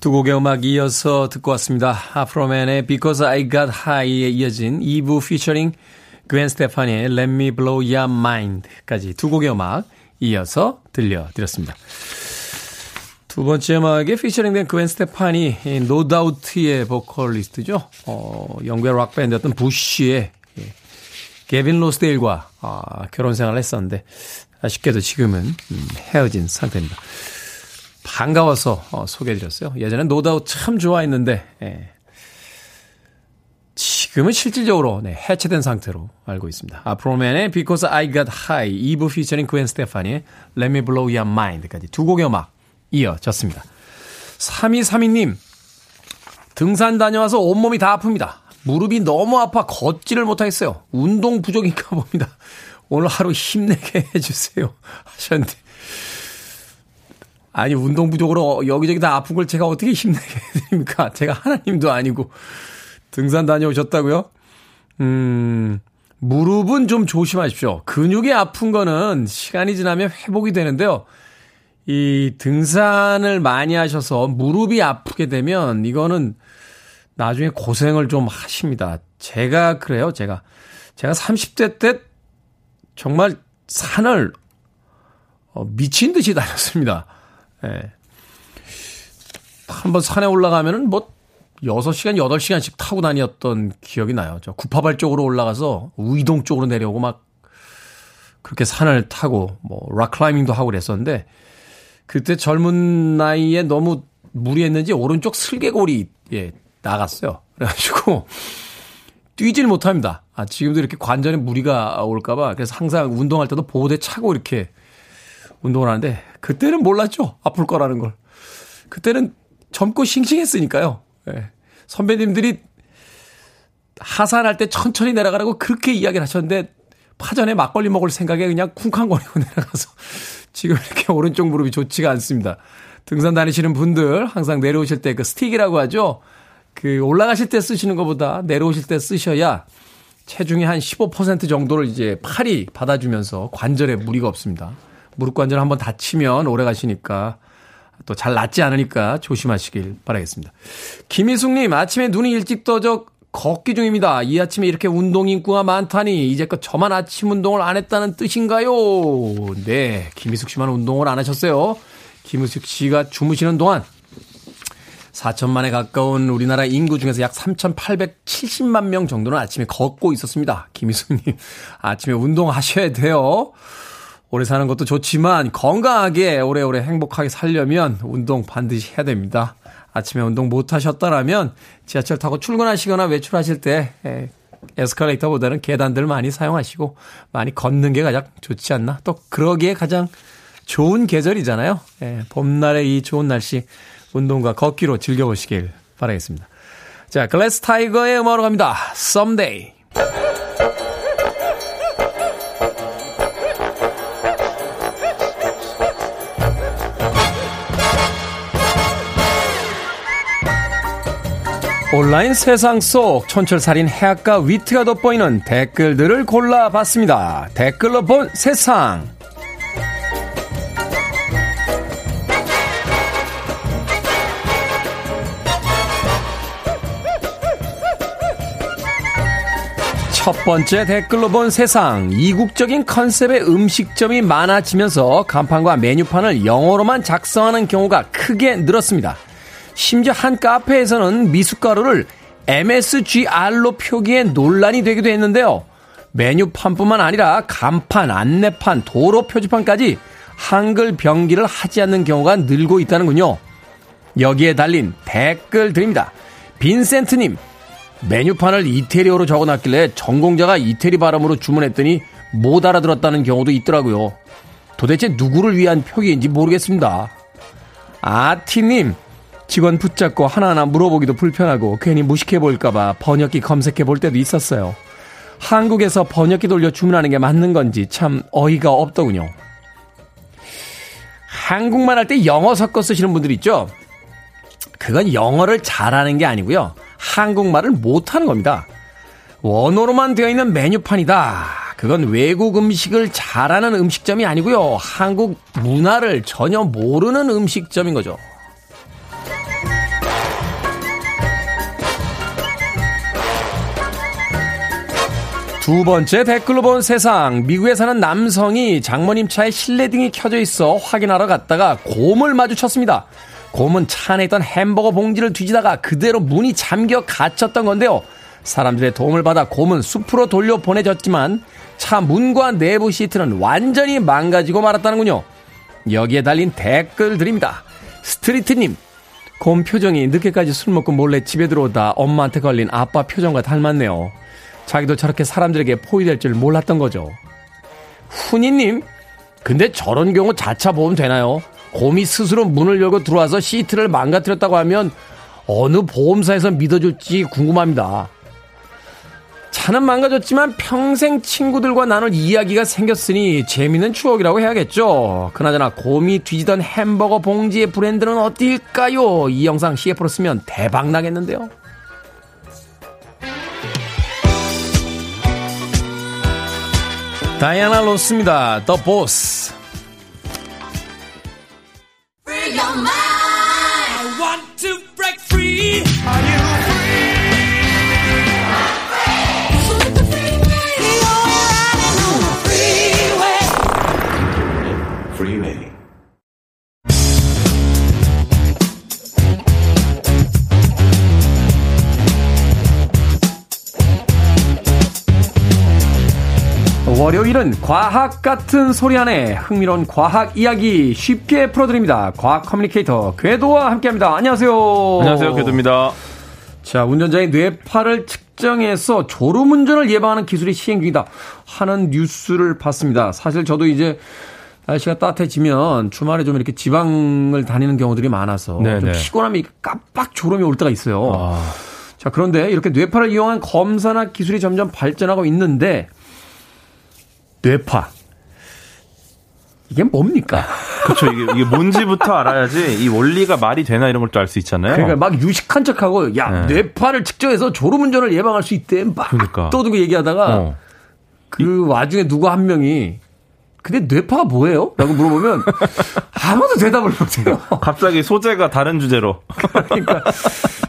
A: 두 곡의 음악 이어서 듣고 왔습니다. 아프로맨의 Because I Got High에 이어진 2부 피처링 그웬 스테파니의 Let Me Blow Your Mind까지 두 곡의 음악 이어서 들려드렸습니다. 두 번째 음악에 피처링된 그웬 스테파니, 노 다우트의 보컬리스트죠. 어, 영국의 락밴드였던 부쉬의 예, 게빈 로스데일과 아, 결혼 생활을 했었는데 아쉽게도 지금은 음, 헤어진 상태입니다. 반가워서 어, 소개해드렸어요. 예전엔 노다우 참 좋아했는데 예. 지금은 실질적으로 네, 해체된 상태로 알고 있습니다. 아프로맨의 Because I Got High 2부 피처링 그웬 스테파니의 Let Me Blow Your Mind까지 두 곡의 음악 이어졌습니다. 3232님 등산 다녀와서 온몸이 다 아픕니다. 무릎이 너무 아파 걷지를 못하겠어요. 운동 부족인가 봅니다. 오늘 하루 힘내게 <laughs> 해주세요. 하셨는데 아니 운동 부족으로 여기저기 다 아픈 걸 제가 어떻게 힘내게 해드립니까? 제가 하나님도 아니고 등산 다녀오셨다고요? 음 무릎은 좀 조심하십시오. 근육이 아픈 거는 시간이 지나면 회복이 되는데요. 이 등산을 많이 하셔서 무릎이 아프게 되면 이거는 나중에 고생을 좀 하십니다. 제가 그래요. 제가 제가 30대 때 정말 산을 어, 미친 듯이 다녔습니다. 예. 한번 산에 올라가면은 뭐 6시간, 8시간씩 타고 다녔던 기억이 나요. 저 구파발 쪽으로 올라가서 우이동 쪽으로 내려오고 막 그렇게 산을 타고 뭐 락클라이밍도 하고 그랬었는데 그때 젊은 나이에 너무 무리했는지 오른쪽 슬개골이 예, 나갔어요. 그래가지고 뛰질 못합니다. 아, 지금도 이렇게 관절에 무리가 올까봐 그래서 항상 운동할 때도 보호대 차고 이렇게 운동을 하는데 그때는 몰랐죠. 아플 거라는 걸. 그때는 젊고 싱싱했으니까요. 예. 선배님들이 하산할 때 천천히 내려가라고 그렇게 이야기를 하셨는데 파전에 막걸리 먹을 생각에 그냥 쿵쾅거리고 <laughs> 내려가서 지금 이렇게 오른쪽 무릎이 좋지가 않습니다. 등산 다니시는 분들 항상 내려오실 때 그 스틱이라고 하죠. 그 올라가실 때 쓰시는 것보다 내려오실 때 쓰셔야 체중의 한 15% 정도를 이제 팔이 받아주면서 관절에 무리가 없습니다. 무릎 관절 한번 다치면 오래 가시니까 또 잘 낫지 않으니까 조심하시길 바라겠습니다. 김희숙님, 아침에 눈이 일찍 떠져 걷기 중입니다. 이 아침에 이렇게 운동 인구가 많다니 이제껏 저만 아침 운동을 안 했다는 뜻인가요? 네, 김희숙 씨만 운동을 안 하셨어요. 김희숙 씨가 주무시는 동안 4천만에 가까운 우리나라 인구 중에서 약 3,870만 명 정도는 아침에 걷고 있었습니다. 김희숙님, 아침에 운동하셔야 돼요. 오래 사는 것도 좋지만 건강하게 오래오래 행복하게 살려면 운동 반드시 해야 됩니다. 아침에 운동 못 하셨다라면 지하철 타고 출근하시거나 외출하실 때 에스컬레이터보다는 계단들 많이 사용하시고 많이 걷는 게 가장 좋지 않나. 또 그러기에 가장 좋은 계절이잖아요. 예, 봄날의 이 좋은 날씨 운동과 걷기로 즐겨보시길 바라겠습니다. 자, 글래스 타이거의 음악으로 갑니다. Someday. 온라인 세상 속 촌철살인 해악과 위트가 돋보이는 댓글들을 골라봤습니다. 댓글로 본 세상. 첫 번째 댓글로 본 세상. 이국적인 컨셉의 음식점이 많아지면서 간판과 메뉴판을 영어로만 작성하는 경우가 크게 늘었습니다. 심지어 한 카페에서는 미숫가루를 MSGR로 표기해 논란이 되기도 했는데요. 메뉴판뿐만 아니라 간판, 안내판, 도로 표지판까지 한글 병기를 하지 않는 경우가 늘고 있다는군요. 여기에 달린 댓글 드립니다. 빈센트님, 메뉴판을 이태리어로 적어놨길래 전공자가 이태리 발음으로 주문했더니 못 알아들었다는 경우도 있더라고요. 도대체 누구를 위한 표기인지 모르겠습니다. 아티님, 직원 붙잡고 하나하나 물어보기도 불편하고 괜히 무식해 보일까봐 번역기 검색해 볼 때도 있었어요. 한국에서 번역기 돌려 주문하는 게 맞는 건지 참 어이가 없더군요. 한국말 할 때 영어 섞어 쓰시는 분들 있죠? 그건 영어를 잘하는 게 아니고요. 한국말을 못하는 겁니다. 원어로만 되어 있는 메뉴판이다. 그건 외국 음식을 잘하는 음식점이 아니고요. 한국 문화를 전혀 모르는 음식점인 거죠. 두 번째 댓글로 본 세상. 미국에 사는 남성이 장모님 차에 실내등이 켜져 있어 확인하러 갔다가 곰을 마주쳤습니다. 곰은 차 안에 있던 햄버거 봉지를 뒤지다가 그대로 문이 잠겨 갇혔던 건데요. 사람들의 도움을 받아 곰은 숲으로 돌려 보내졌지만 차 문과 내부 시트는 완전히 망가지고 말았다는군요. 여기에 달린 댓글들입니다. 스트리트님, 곰 표정이 늦게까지 술 먹고 몰래 집에 들어오다 엄마한테 걸린 아빠 표정과 닮았네요. 자기도 저렇게 사람들에게 포위될 줄 몰랐던 거죠. 훈이님, 근데 저런 경우 자차 보험 되나요? 곰이 스스로 문을 열고 들어와서 시트를 망가뜨렸다고 하면 어느 보험사에서 믿어줄지 궁금합니다. 차는 망가졌지만 평생 친구들과 나눌 이야기가 생겼으니 재미있는 추억이라고 해야겠죠. 그나저나 곰이 뒤지던 햄버거 봉지의 브랜드는 어딜까요? 이 영상 CF로 쓰면 대박 나겠는데요. 다이아나 로스입니다. Boss.
F: Freeway.
A: 월요일은 과학 같은 소리 안에 흥미로운 과학 이야기 쉽게 풀어드립니다. 과학 커뮤니케이터 궤도와 함께합니다. 안녕하세요.
G: 안녕하세요, 궤도입니다.
A: 자, 운전자의 뇌파를 측정해서 졸음운전을 예방하는 기술이 시행 중이다 하는 뉴스를 봤습니다. 사실 저도 이제 날씨가 따뜻해지면 주말에 좀 이렇게 지방을 다니는 경우들이 많아서
G: 네네.
A: 좀 피곤함이 깜빡 졸음이 올 때가 있어요.
G: 아,
A: 자, 그런데 이렇게 뇌파를 이용한 검사나 기술이 점점 발전하고 있는데 뇌파 이게 뭡니까? <laughs>
G: 그렇죠. 이게, 이게 뭔지부터 알아야지 이 원리가 말이 되나 이런 걸 또 알 수 있잖아요.
A: 그러니까 막 유식한 척하고 야
G: 네.
A: 뇌파를 측정해서 졸음운전을 예방할 수 있대 막
G: 그러니까.
A: 떠들고 얘기하다가
G: 어.
A: 그 와중에 누구 한 명이 근데 뇌파가 뭐예요? 라고 물어보면 아무도 대답을 못해요. <laughs>
G: 갑자기 소재가 다른 주제로.
A: 그러니까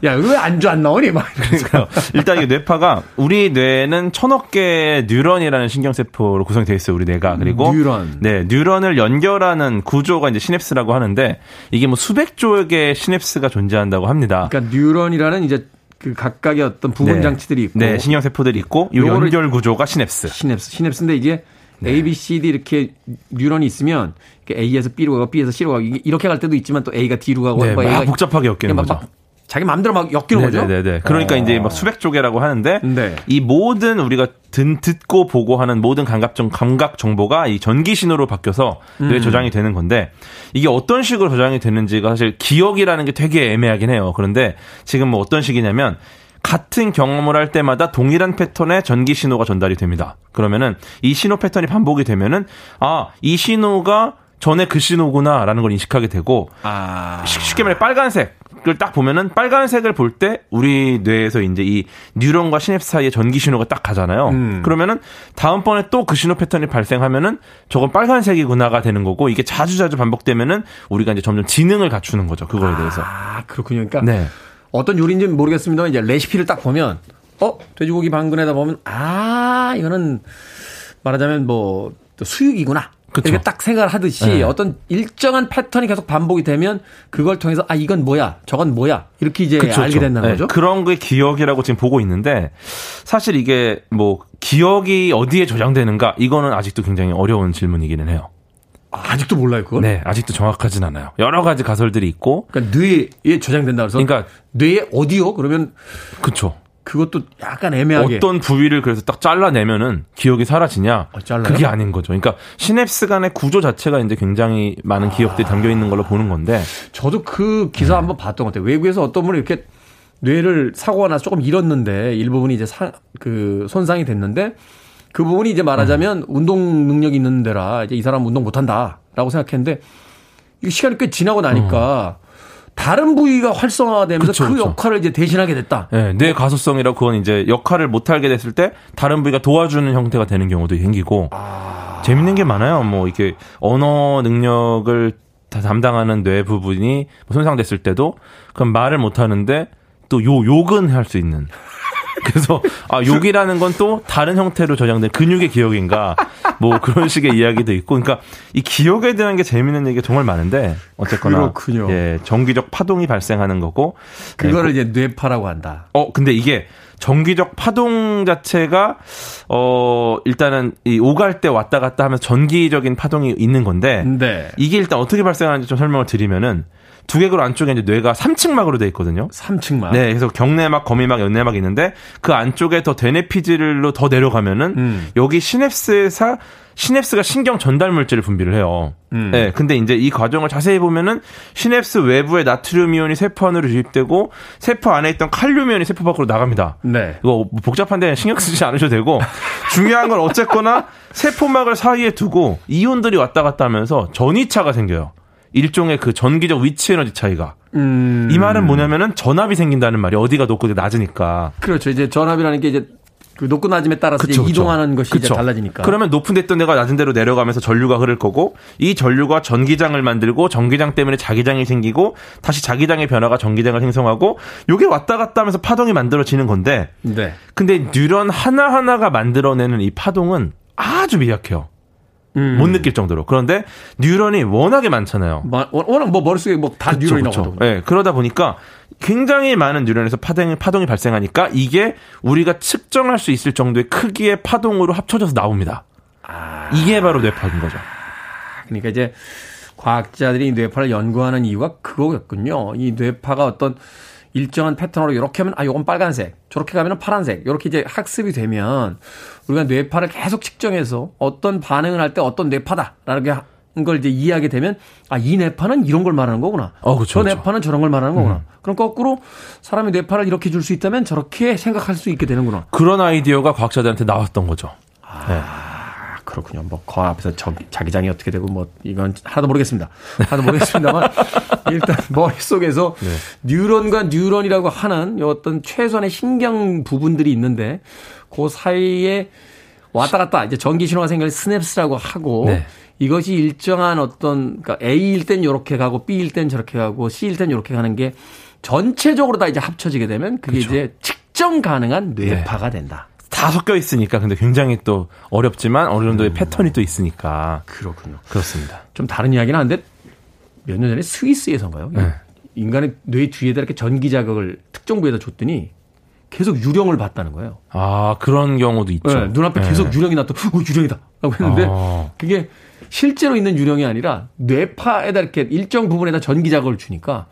A: 야 왜 안주 안 나오니? 막 이러면서.
G: 그러니까 일단 이게 뇌파가 우리 뇌는 천억 개의 뉴런이라는 신경세포로 구성이 되어 있어요. 우리 뇌가 그리고
A: 뉴런.
G: 네 뉴런을 연결하는 구조가 이제 시냅스라고 하는데 이게 뭐 수백 조 개의 시냅스가 존재한다고 합니다.
A: 그러니까 뉴런이라는 이제 그 각각의 어떤 부분
G: 네.
A: 장치들이 있고
G: 네, 신경세포들이 있고 이
A: 요거를-
G: 연결 구조가 시냅스.
A: 시냅스 시냅스인데 이게 A, B, C, D 이렇게 뉴런이 있으면 A에서 B로 가고 B에서 C로 가고 이렇게 갈 때도 있지만 또 A가 D로 가고
G: 네, 뭐막
A: A가
G: 복잡하게 엮이는
A: 막-
G: 거죠.
A: 막 자기 마음대로 막 엮이는 거죠.
G: 네네네. 그러니까
A: 어.
G: 이제 막 수백 조개라고 하는데
A: 네.
G: 이 모든 우리가 듣, 듣고 보고 하는 모든 감각 정 감각 정보가 이 전기 신호로 바뀌어서
A: 음.
G: 뇌에 저장이 되는 건데 이게 어떤 식으로 저장이 되는지가 사실 기억이라는 게 되게 애매하긴 해요. 그런데 지금 뭐 어떤 식이냐면 같은 경험을 할 때마다 동일한 패턴의 전기 신호가 전달이 됩니다. 그러면은 이 신호 패턴이 반복이 되면은 아, 이 신호가 전에 그 신호구나라는 걸 인식하게 되고
A: 아.
G: 쉽- 쉽게 말해 빨간색을 딱 보면은 빨간색을 볼 때 우리 뇌에서 이제 이 뉴런과 시냅스 사이에 전기 신호가 딱 가잖아요.
A: 음.
G: 그러면은 다음번에 또 그 신호 패턴이 발생하면은 저건 빨간색이구나가 되는 거고 이게 자주 자주 반복되면은 우리가 이제 점점 지능을 갖추는 거죠. 그거에 대해서.
A: 아, 그렇군요. 그러니까
G: 네.
A: 어떤 요리인지는 모르겠습니다만 이제 레시피를 딱 보면 어 돼지고기 방근에다 보면 아 이거는 말하자면 뭐또 수육이구나.
G: 그쵸.
A: 이렇게 딱 생각을 하듯이
G: 네.
A: 어떤 일정한 패턴이 계속 반복이 되면 그걸 통해서 아 이건 뭐야 저건 뭐야 이렇게 이제
G: 그쵸,
A: 알게. 된다는
G: 네,
A: 거죠.
G: 그런 게 기억이라고 지금 보고 있는데 사실 이게 뭐 기억이 어디에 저장되는가 이거는 아직도 굉장히 어려운 질문이기는 해요.
A: 아, 아직도 몰라요 그걸.
G: 네, 아직도 정확하진 않아요. 여러 가지 가설들이 있고
A: 그러니까 뇌에 저장된다 그래서
G: 그러니까
A: 뇌에 어디요? 그러면
G: 그쵸.
A: 그것도 약간 애매하게
G: 어떤 부위를 그래서 딱 잘라내면은 기억이 사라지냐?
A: 어, 잘라요?
G: 그게 아닌 거죠. 그러니까 시냅스 간의 구조 자체가 이제 굉장히 많은 기억들이 담겨 있는 걸로 보는 건데
A: 저도 그 기사
G: 네.
A: 한번 봤던 것 같아요. 외국에서 어떤 분이 이렇게 뇌를 사고가 나서 조금 잃었는데 일부분이 이제 사, 그 손상이 됐는데 그 부분이 이제 말하자면 운동 능력이 있는 데라 이제 이 사람 운동 못 한다라고 생각했는데 이 시간이 꽤 지나고 나니까 다른 부위가 활성화되면서
G: 그쵸,
A: 그
G: 그쵸.
A: 역할을 이제 대신하게 됐다.
G: 네, 뇌 가소성이라 그건 이제 역할을 못 하게 됐을 때 다른 부위가 도와주는 형태가 되는 경우도 생기고 재밌는 게 많아요. 뭐 이게 언어 능력을 다 담당하는 뇌 부분이 뭐 손상됐을 때도 그럼 말을 못 하는데 또 요 욕은 할 수 있는. 그래서 아 욕이라는 건 또 다른 형태로 저장된 근육의 기억인가 뭐 그런 식의 이야기도 있고 그러니까 이 기억에 대한 게 재밌는 얘기가 정말 많은데 어쨌거나
A: 그렇군요.
G: 예 정기적 파동이 발생하는 거고 네,
A: 그거를 이제 뇌파라고 한다.
G: 어, 근데 이게 정기적 파동 자체가 어 일단은 이 오갈 때 왔다 갔다 하면서 전기적인 파동이 있는 건데
A: 네.
G: 이게 일단 어떻게 발생하는지 좀 설명을 드리면은 두개골 안쪽에 이제 뇌가 삼층막으로 돼 있거든요.
A: 3층만.
G: 네, 그래서 경내막, 거미막, 연내막 있는데 그 안쪽에 더 대뇌피질로 더 내려가면은
A: 음.
G: 여기 시냅스에서 시냅스가 신경 전달 물질을 분비를 해요.
A: 음.
G: 네, 근데 이제 이 과정을 자세히 보면은 시냅스 외부에 나트륨 이온이 세포 안으로 유입되고 세포 안에 있던 칼륨 이온이 세포 밖으로 나갑니다.
A: 네.
G: 이거 뭐 복잡한데 신경 쓰지 않으셔도 되고 <laughs> 중요한 건 어쨌거나 세포막을 사이에 두고 이온들이 왔다 갔다 하면서 전이차가 생겨요. 일종의 그 전기적 위치 에너지 차이가.
A: 음.
G: 이 말은 뭐냐면은 전압이 생긴다는 말이 어디가 높고 낮으니까.
A: 그렇죠. 이제 전압이라는 게 이제 그 높고 낮음에 따라서
G: 그쵸,
A: 이제
G: 그쵸.
A: 이동하는 것이 이제
G: 그쵸.
A: 달라지니까.
G: 그러면 높은 데 있던 데가 낮은 데로 내려가면서 전류가 흐를 거고 이 전류가 전기장을 만들고 전기장 때문에 자기장이 생기고 다시 자기장의 변화가 전기장을 생성하고 요게 왔다 갔다 하면서 파동이 만들어지는 건데
A: 네.
G: 근데 뉴런 하나하나가 만들어내는 이 파동은 아주 미약해요.
A: 음.
G: 못 느낄 정도로. 그런데 뉴런이 워낙에 많잖아요.
A: 마- 워낙 뭐 머릿속에 뭐 다 뉴런이. 나오거든요.
G: 예, 그러다 보니까 굉장히 많은 뉴런에서 파동이, 파동이 발생하니까 이게 우리가 측정할 수 있을 정도의 크기의 파동으로 합쳐져서 나옵니다.
A: 아.
G: 이게 바로 뇌파인 거죠.
A: 그러니까 이제 과학자들이 이 뇌파를 연구하는 이유가 그거였군요. 이 뇌파가 어떤 일정한 패턴으로 이렇게 하면 아 요건 빨간색, 저렇게 가면은 파란색. 이렇게 이제 학습이 되면 우리가 뇌파를 계속 측정해서 어떤 반응을 할 때 어떤 뇌파다라는 게걸 이제 이해하게 되면 아 이 뇌파는 이런 걸 말하는 거구나.
G: 어, 그쵸,
A: 저
G: 그쵸.
A: 뇌파는 저런 걸 말하는 거구나. 그럼 거꾸로 사람의 뇌파를 이렇게 줄 수 있다면 저렇게 생각할 수 있게 되는구나.
G: 그런 아이디어가 과학자들한테 나왔던 거죠.
A: 아, 그렇군요. 뭐, 거 앞에서 저, 자기장이 어떻게 되고, 뭐, 이건 하나도 모르겠습니다. 하나도 모르겠습니다만, <laughs> 일단 머릿속에서 뉴런과 뉴런이라고 하는 요 어떤 최소한의 신경 부분들이 있는데, 그 사이에 왔다 갔다, 이제 전기 신호가 생길 스냅스라고 하고,
G: 네.
A: 이것이 일정한 어떤, 그러니까 A일 땐 요렇게 가고, B일 땐 저렇게 가고, C일 땐 요렇게 가는 게 전체적으로 다 이제 합쳐지게 되면, 그게 이제 측정 가능한 뇌파가 된다.
G: 다 섞여 있으니까 근데 굉장히 또 어렵지만 어느 정도의 패턴이 또 있으니까
A: 그렇군요.
G: 그렇습니다.
A: 좀 다른 이야기는 한데 몇 년 전에 스위스에선가요?
G: 네.
A: 인간의 뇌 뒤에다 이렇게 전기 자극을 특정 부에다 줬더니 계속 유령을 봤다는 거예요.
G: 아 그런 경우도 있죠.
A: 네, 눈앞에
G: 네.
A: 계속 유령이 나타, 어, 유령이다. 라고 했는데
G: 아.
A: 그게 실제로 있는 유령이 아니라 뇌파에다 이렇게 일정 부분에다 전기 자극을 주니까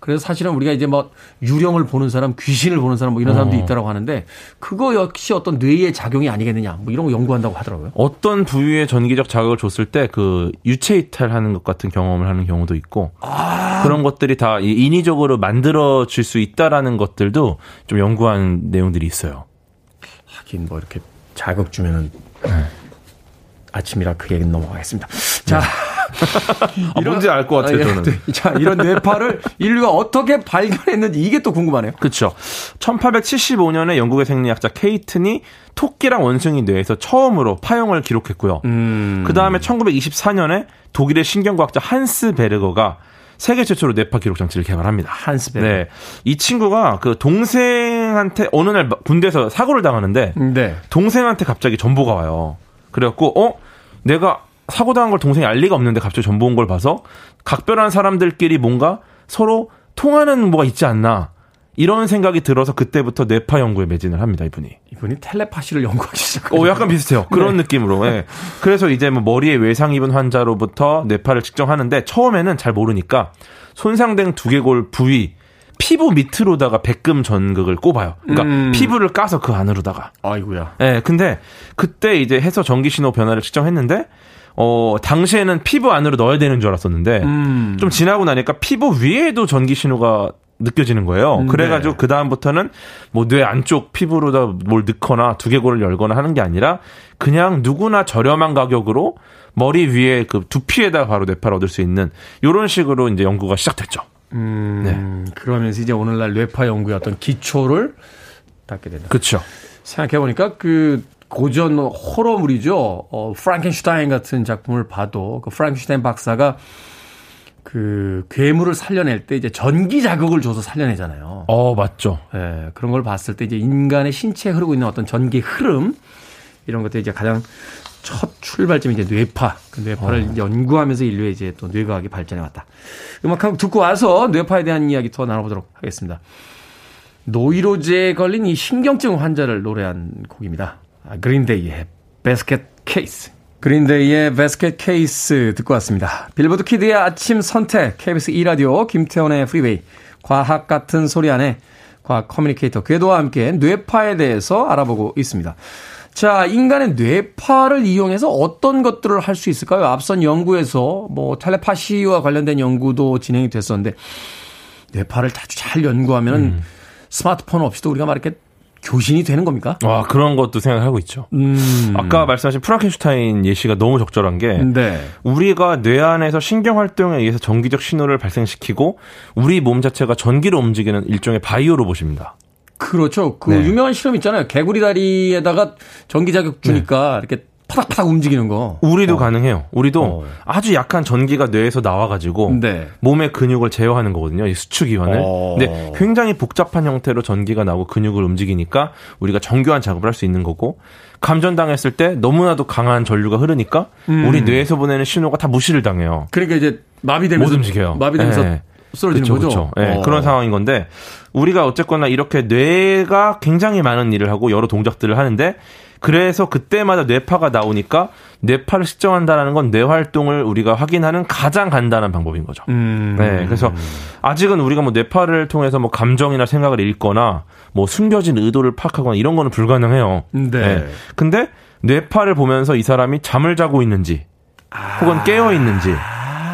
A: 그래서 사실은 우리가 이제 뭐 유령을 보는 사람, 귀신을 보는 사람 뭐 이런 사람도
G: 어.
A: 있다라고 하는데 그거 역시 어떤 뇌의 작용이 아니겠느냐 뭐 이런 거 연구한다고 하더라고요.
G: 어떤 부위에 전기적 자극을 줬을 때 그 유체 이탈하는 것 같은 경험을 하는 경우도 있고
A: 아.
G: 그런 것들이 다 이- 인위적으로 만들어질 수 있다라는 것들도 좀 연구한 내용들이 있어요.
A: 하긴 뭐 이렇게 자극 주면은 아침이라 그 얘기는 넘어가겠습니다. 자,
G: 아, 뭔지 알 것 같아요,
A: 아, 예.
G: 저는. <laughs>
A: 자, 이런 뇌파를 인류가 어떻게 발견했는지 이게 또 궁금하네요.
G: 그렇죠. 1875년에 영국의 생리학자 케이튼이 토끼랑 원숭이 뇌에서 처음으로 파형을 기록했고요.
A: 음.
G: 그 다음에 1924년에 독일의 신경과학자 한스 베르거가 세계 최초로 뇌파 기록 장치를 개발합니다.
A: 한스 베르거.
G: 네. 이 친구가 그 동생한테 어느 날 군대에서 사고를 당하는데
A: 네.
G: 동생한테 갑자기 전보가 와요. 그래갖고 어 내가 사고 당한 걸 동생이 알 리가 없는데 갑자기 전보 온걸 봐서 각별한 사람들끼리 뭔가 서로 통하는 뭐가 있지 않나 이런 생각이 들어서 그때부터 뇌파 연구에 매진을 합니다 이분이.
A: 이분이 텔레파시를 연구하기 시작한
G: 어 약간 비슷해요. 그런 느낌으로. 예. 그래서 이제 뭐 머리에 외상 입은 환자로부터 뇌파를 측정하는데 처음에는 잘 모르니까 손상된 두개골 부위 피부 밑으로다가 백금 전극을 꼽아요. 그러니까
A: 음.
G: 피부를 까서 그 안으로다가.
A: 아이고야.
G: 예, 근데 그때 이제 해서 전기 신호 변화를 측정했는데 어, 당시에는 피부 안으로 넣어야 되는 줄 알았었는데
A: 음.
G: 좀 지나고 나니까 피부 위에도 전기 신호가 느껴지는 거예요.
A: 음,
G: 그래가지고
A: 네.
G: 그 다음부터는 뭐 뇌 안쪽 피부로다 뭘 넣거나 두개골을 열거나 하는 게 아니라 그냥 누구나 저렴한 가격으로 머리 위에 그 두피에다 바로 뇌파를 얻을 수 있는 이런 식으로 이제 연구가 시작됐죠.
A: 음,
G: 네.
A: 그러면서 이제 오늘날 뇌파 연구의 어떤 기초를 닦게 된다.
G: 그렇죠.
A: 생각해 보니까 그 고전 호러물이죠. 어, 프랑켄슈타인 같은 작품을 봐도 그 프랑켄슈타인 박사가 그 괴물을 살려낼 때 이제 전기 자극을 줘서 살려내잖아요.
G: 어, 맞죠.
A: 예, 그런 걸 봤을 때 이제 인간의 신체에 흐르고 있는 어떤 전기 흐름 이런 것들이 이제 가장 첫 출발점이 이제 뇌파. 그 뇌파를 연구하면서 인류의 이제 또 뇌과학이 발전해 왔다. 음악 한 곡 듣고 와서 뇌파에 대한 이야기 더 나눠보도록 하겠습니다. 노이로제에 걸린 이 신경증 환자를 노래한 곡입니다. 아, 그린데이의 Basket Case. 그린데이의 Basket Case 듣고 왔습니다. 빌보드 키드의 아침 선택, KBS 2라디오, 김태훈의 프리웨이, 과학 같은 소리 안에 과학 커뮤니케이터 궤도와 함께 뇌파에 대해서 알아보고 있습니다. 자, 인간의 뇌파를 이용해서 어떤 것들을 할 수 있을까요? 앞선 연구에서 뭐 텔레파시와 관련된 연구도 진행이 됐었는데 뇌파를 아주 잘 연구하면 은 스마트폰 없이도 우리가 막 이렇게 교신이 되는 겁니까?
G: 와, 그런 것도 생각하고 있죠.
A: 음.
G: 아까 말씀하신 프랑켄슈타인 예시가 너무 적절한 게
A: 네.
G: 우리가 뇌 안에서 신경 활동에 의해서 전기적 신호를 발생시키고 우리 몸 자체가 전기로 움직이는 일종의 바이오 로봇입니다.
A: 그렇죠. 그
G: 네.
A: 유명한 실험 있잖아요. 개구리 다리에다가 전기 자극 주니까 이렇게 파닥파닥 움직이는 거.
G: 우리도 가능해요. 우리도
A: 어.
G: 아주 약한 전기가 뇌에서 나와가지고
A: 네.
G: 몸의 근육을 제어하는 거거든요. 이 수축기관을.
A: 어.
G: 근데 굉장히 복잡한 형태로 전기가 나오고 근육을 움직이니까 우리가 정교한 작업을 할 수 있는 거고 감전당했을 때 너무나도 강한 전류가 흐르니까
A: 음.
G: 우리 뇌에서 보내는 신호가 다 무시를 당해요.
A: 그러니까 이제 마비되면서
G: 못 움직여요.
A: 마비되면서
G: 네.
A: 쓰러지는
G: 그쵸,
A: 거죠.
G: 그쵸. 네,
A: 어.
G: 그런 상황인 건데 우리가 어쨌거나 이렇게 뇌가 굉장히 많은 일을 하고 여러 동작들을 하는데 그래서 그때마다 뇌파가 나오니까 뇌파를 측정한다라는 건 뇌 활동을 우리가 확인하는 가장 간단한 방법인 거죠.
A: 음.
G: 네, 그래서 아직은 우리가 뭐 뇌파를 통해서 뭐 감정이나 생각을 읽거나 뭐 숨겨진 의도를 파악하거나 이런 거는 불가능해요.
A: 네.
G: 근데 뇌파를 보면서 이 사람이 잠을 자고 있는지 혹은 깨어 있는지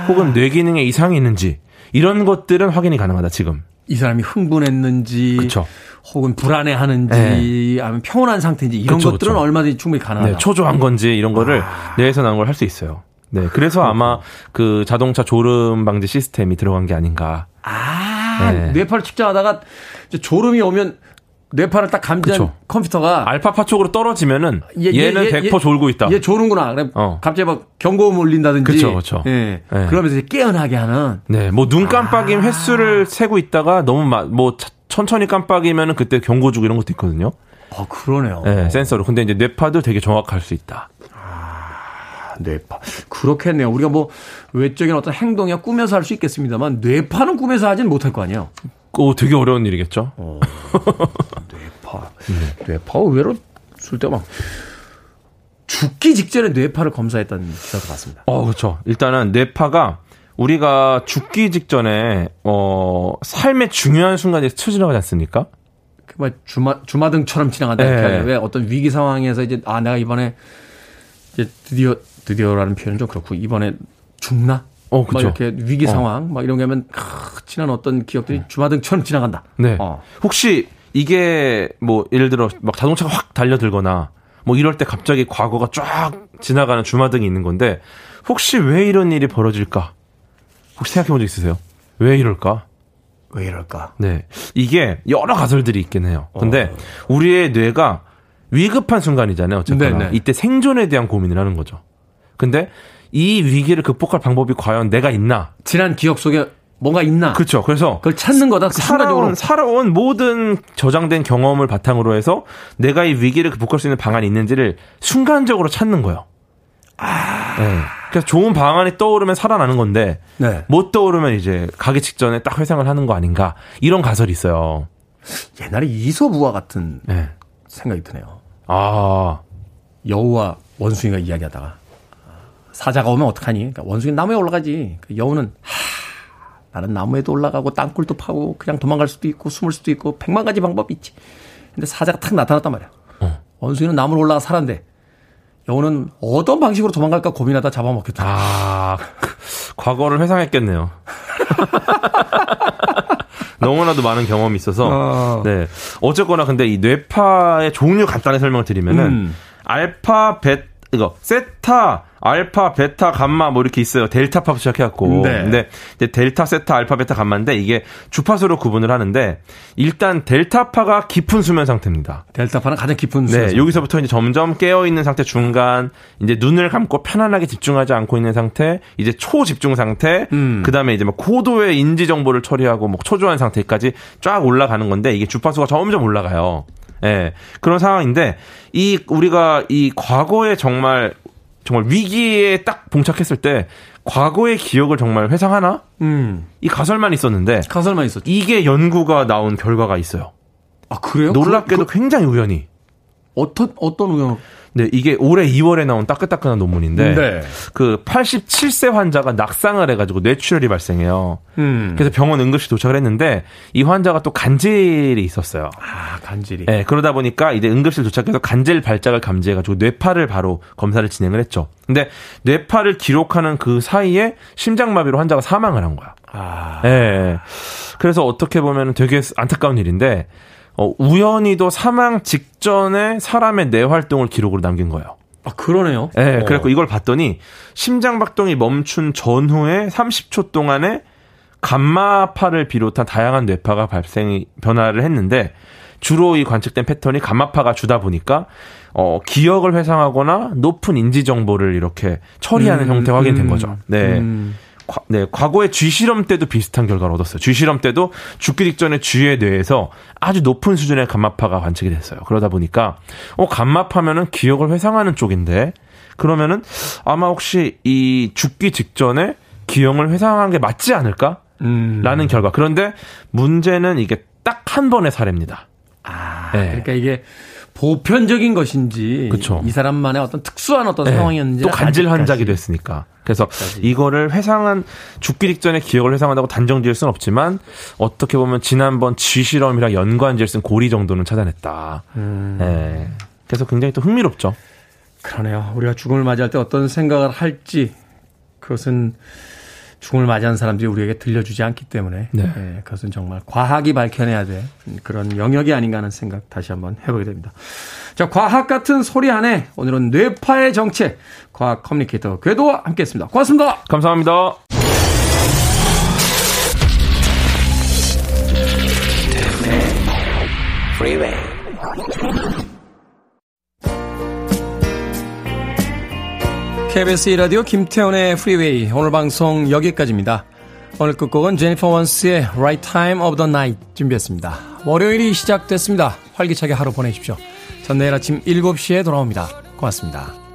G: 혹은 뇌 기능에 이상이 있는지 이런 것들은 확인이 가능하다 지금.
A: 이 사람이 흥분했는지
G: 그쵸.
A: 혹은 불안해하는지 아니면 평온한 상태인지 이런
G: 그쵸,
A: 것들은
G: 그쵸.
A: 얼마든지 충분히 가능하다.
G: 네, 초조한 건지 이런 거를 뇌에서 나온 걸 할 수 있어요. 네, 그래서 아마 그 자동차 졸음 방지 시스템이 들어간 게 아닌가.
A: 아,
G: 네.
A: 뇌파를 측정하다가 졸음이 오면 뇌파를 딱 감지한
G: 그쵸.
A: 컴퓨터가
G: 알파파 쪽으로 떨어지면은
A: 얘- 얘-
G: 얘는
A: 얘-
G: 100%
A: 얘-
G: 졸고 있다.
A: 얘 조는구나. 그래
G: 어.
A: 갑자기 막 경고음 울린다든지.
G: 그쵸, 그쵸.
A: 예.
G: 네.
A: 그러면서 이제 깨어나게 하는.
G: 네, 뭐 눈 깜빡임
A: 아.
G: 횟수를 세고 있다가 너무 마, 뭐 차- 천천히 깜빡이면은 그때 경고 주고 이런 것도 있거든요.
A: 어, 그러네요.
G: 네, 센서로. 근데 이제 뇌파도 되게 정확할 수 있다.
A: 뇌파. 그렇겠네요. 우리가 뭐 외적인 어떤 행동이야 꾸며서 할 수 있겠습니다만 뇌파는 꾸며서 하진 못할 거 아니에요.
G: 오, 되게 어려운 일이겠죠.
A: 뇌파. 뇌파 의외로 쓸때 막 죽기 직전에 뇌파를 검사했다는 기사도 봤습니다.
G: 어, 그렇죠. 일단은 뇌파가 우리가 죽기 직전에 어 삶의 중요한 순간에 스쳐 지나가지 않습니까?
A: 그막 주마 주마등처럼 지나가다
G: 네.
A: 이렇게. 왜 어떤 위기 상황에서 이제 아 내가 이번에 이제 드디어 드디어라는 표현은 좀 그렇고 이번에 죽나?
G: 어,
A: 막
G: 그쵸.
A: 이렇게 위기
G: 어.
A: 상황 막 이런 게 하면 크, 지난 어떤 기억들이 주마등처럼 지나간다.
G: 네.
A: 어.
G: 혹시 이게 뭐 예를 들어 막 자동차가 확 달려들거나 뭐 이럴 때 갑자기 과거가 쫙 지나가는 주마등이 있는 건데 혹시 왜 이런 일이 벌어질까? 혹시 생각해 본 적 있으세요? 왜 이럴까?
A: 왜 이럴까?
G: 네. 이게 여러 가설들이 있긴 해요. 근데
A: 어.
G: 우리의 뇌가 위급한 순간이잖아요. 어쨌거나.
A: 네네.
G: 이때 생존에 대한 고민을 하는 거죠. 근데 이 위기를 극복할 방법이 과연 내가 있나?
A: 지난 기억 속에 뭔가 있나?
G: 그렇죠. 그래서
A: 그걸 찾는 거다. 그 순간적으로.
G: 살아온, 살아온 모든 저장된 경험을 바탕으로 해서 내가 이 위기를 극복할 수 있는 방안이 있는지를 순간적으로 찾는 거예요. 네. 그래서 좋은 방안이 떠오르면 살아나는 건데
A: 네.
G: 못 떠오르면 이제 가기 직전에 딱 회상을 하는 거 아닌가 이런 가설이 있어요.
A: 옛날에 이소부와 같은
G: 네.
A: 생각이 드네요.
G: 아,
A: 여우와 원숭이가 이야기하다가 사자가 오면 어떡하니? 그러니까 원숭이는 나무에 올라가지. 그 여우는 하, 나는 나무에도 올라가고 땅굴도 파고 그냥 도망갈 수도 있고 숨을 수도 있고 백만 가지 방법이 있지. 근데 사자가 탁 나타났단 말이야.
G: 어.
A: 원숭이는 나무로 올라가 살았는데 여우는 어떤 방식으로 도망갈까 고민하다 잡아먹겠다.
G: 아, 과거를 회상했겠네요. <laughs> 너무나도 많은 경험이 있어서.
A: 어.
G: 네. 어쨌거나 근데 이 뇌파의 종류 간단히 설명을 드리면은
A: 음.
G: 알파, 베, 이거 세타, 알파, 베타, 감마 뭐 이렇게 있어요. 델타파부터 시작해갖고.
A: 네.
G: 근데 이제 델타, 세타, 알파, 베타, 감마인데 이게 주파수로 구분을 하는데 일단 델타파가 깊은 수면 상태입니다.
A: 델타파는 가장 깊은
G: 네,
A: 수에서.
G: 여기서부터 이제 점점 깨어 있는 상태 중간, 이제 눈을 감고 편안하게 집중하지 않고 있는 상태, 이제 초집중 상태,
A: 음.
G: 그다음에 이제 막 고도의 인지 정보를 처리하고 뭐 초조한 상태까지 쫙 올라가는 건데 이게 주파수가 점점 올라가요. 예. 그런 상황인데 이 우리가 이 과거에 정말 정말 위기에 딱 봉착했을 때 과거의 기억을 정말 회상하나?
A: 음.
G: 이 가설만 있었는데
A: 가설만 있었죠.
G: 이게 연구가 나온 결과가 있어요.
A: 아, 그래요?
G: 놀랍게도
A: 그,
G: 굉장히 우연히.
A: 그, 어떤, 어떤 우연?
G: 네, 이게 올해 2월에 나온 따끈따끈한 논문인데
A: 네.
G: 그 87세 환자가 낙상을 해가지고 뇌출혈이 발생해요.
A: 음.
G: 그래서 병원 응급실 도착을 했는데 이 환자가 또 간질이 있었어요.
A: 아, 간질이.
G: 네, 그러다 보니까 이제 응급실 도착해서 간질 발작을 감지해가지고 뇌파를 바로 검사를 진행을 했죠. 근데 뇌파를 기록하는 그 사이에 심장마비로 환자가 사망을 한 거야.
A: 아.
G: 예. 그래서 어떻게 보면 되게 안타까운 일인데 어, 우연히도 사망 직전에 사람의 뇌 활동을 기록으로 남긴 거예요.
A: 아, 그러네요.
G: 예,
A: 어.
G: 그래갖고 이걸 봤더니 심장 박동이 멈춘 전후에 30초 동안에 감마파를 비롯한 다양한 뇌파가 발생이 변화를 했는데 주로 이 관측된 패턴이 감마파가 주다 보니까 어 기억을 회상하거나 높은 인지 정보를 이렇게 처리하는
A: 음,
G: 형태 가 확인된
A: 음,
G: 거죠. 네.
A: 음.
G: 과, 네, 과거의 쥐실험 때도 비슷한 결과를 얻었어요. 쥐 실험 때도 죽기 직전에 쥐의 뇌에서 아주 높은 수준의 감마파가 관측이 됐어요. 그러다 보니까 어 감마파면은 기억을 회상하는 쪽인데 그러면은 아마 혹시 이 죽기 직전에 기억을 회상한 게 맞지 않을까?
A: 음.
G: 라는 결과. 그런데 문제는 이게 딱 한 번의 사례입니다.
A: 아,
G: 네.
A: 그러니까 이게 보편적인 것인지
G: 그쵸.
A: 이 사람만의 어떤 특수한 어떤
G: 네.
A: 상황이었는지
G: 또 간질 환자기도 했으니까. 그래서 이거를 회상한 죽기 직전에 기억을 회상한다고 단정 지을 수는 없지만 어떻게 보면 지난번 쥐실험이랑 연관 지을 쓴 고리 정도는 찾아냈다.
A: 음.
G: 네. 그래서 굉장히 또 흥미롭죠.
A: 그러네요. 우리가 죽음을 맞이할 때 어떤 생각을 할지 그것은 죽음을 맞이하는 사람들이 우리에게 들려주지 않기 때문에
G: 네.
A: 예, 그것은 정말 과학이 밝혀내야 될 그런 영역이 아닌가 하는 생각 다시 한번 해보게 됩니다. 자, 과학 같은 소리 안에 오늘은 뇌파의 정체 과학 커뮤니케이터 궤도와 함께했습니다. 고맙습니다.
G: 감사합니다.
A: KBS 1라디오 김태훈의 프리웨이 오늘 방송 여기까지입니다. 오늘 끝곡은 제니퍼 원스의 Right Time of the Night 준비했습니다. 월요일이 시작됐습니다. 활기차게 하루 보내십시오. 전 내일 아침 7시에 돌아옵니다. 고맙습니다.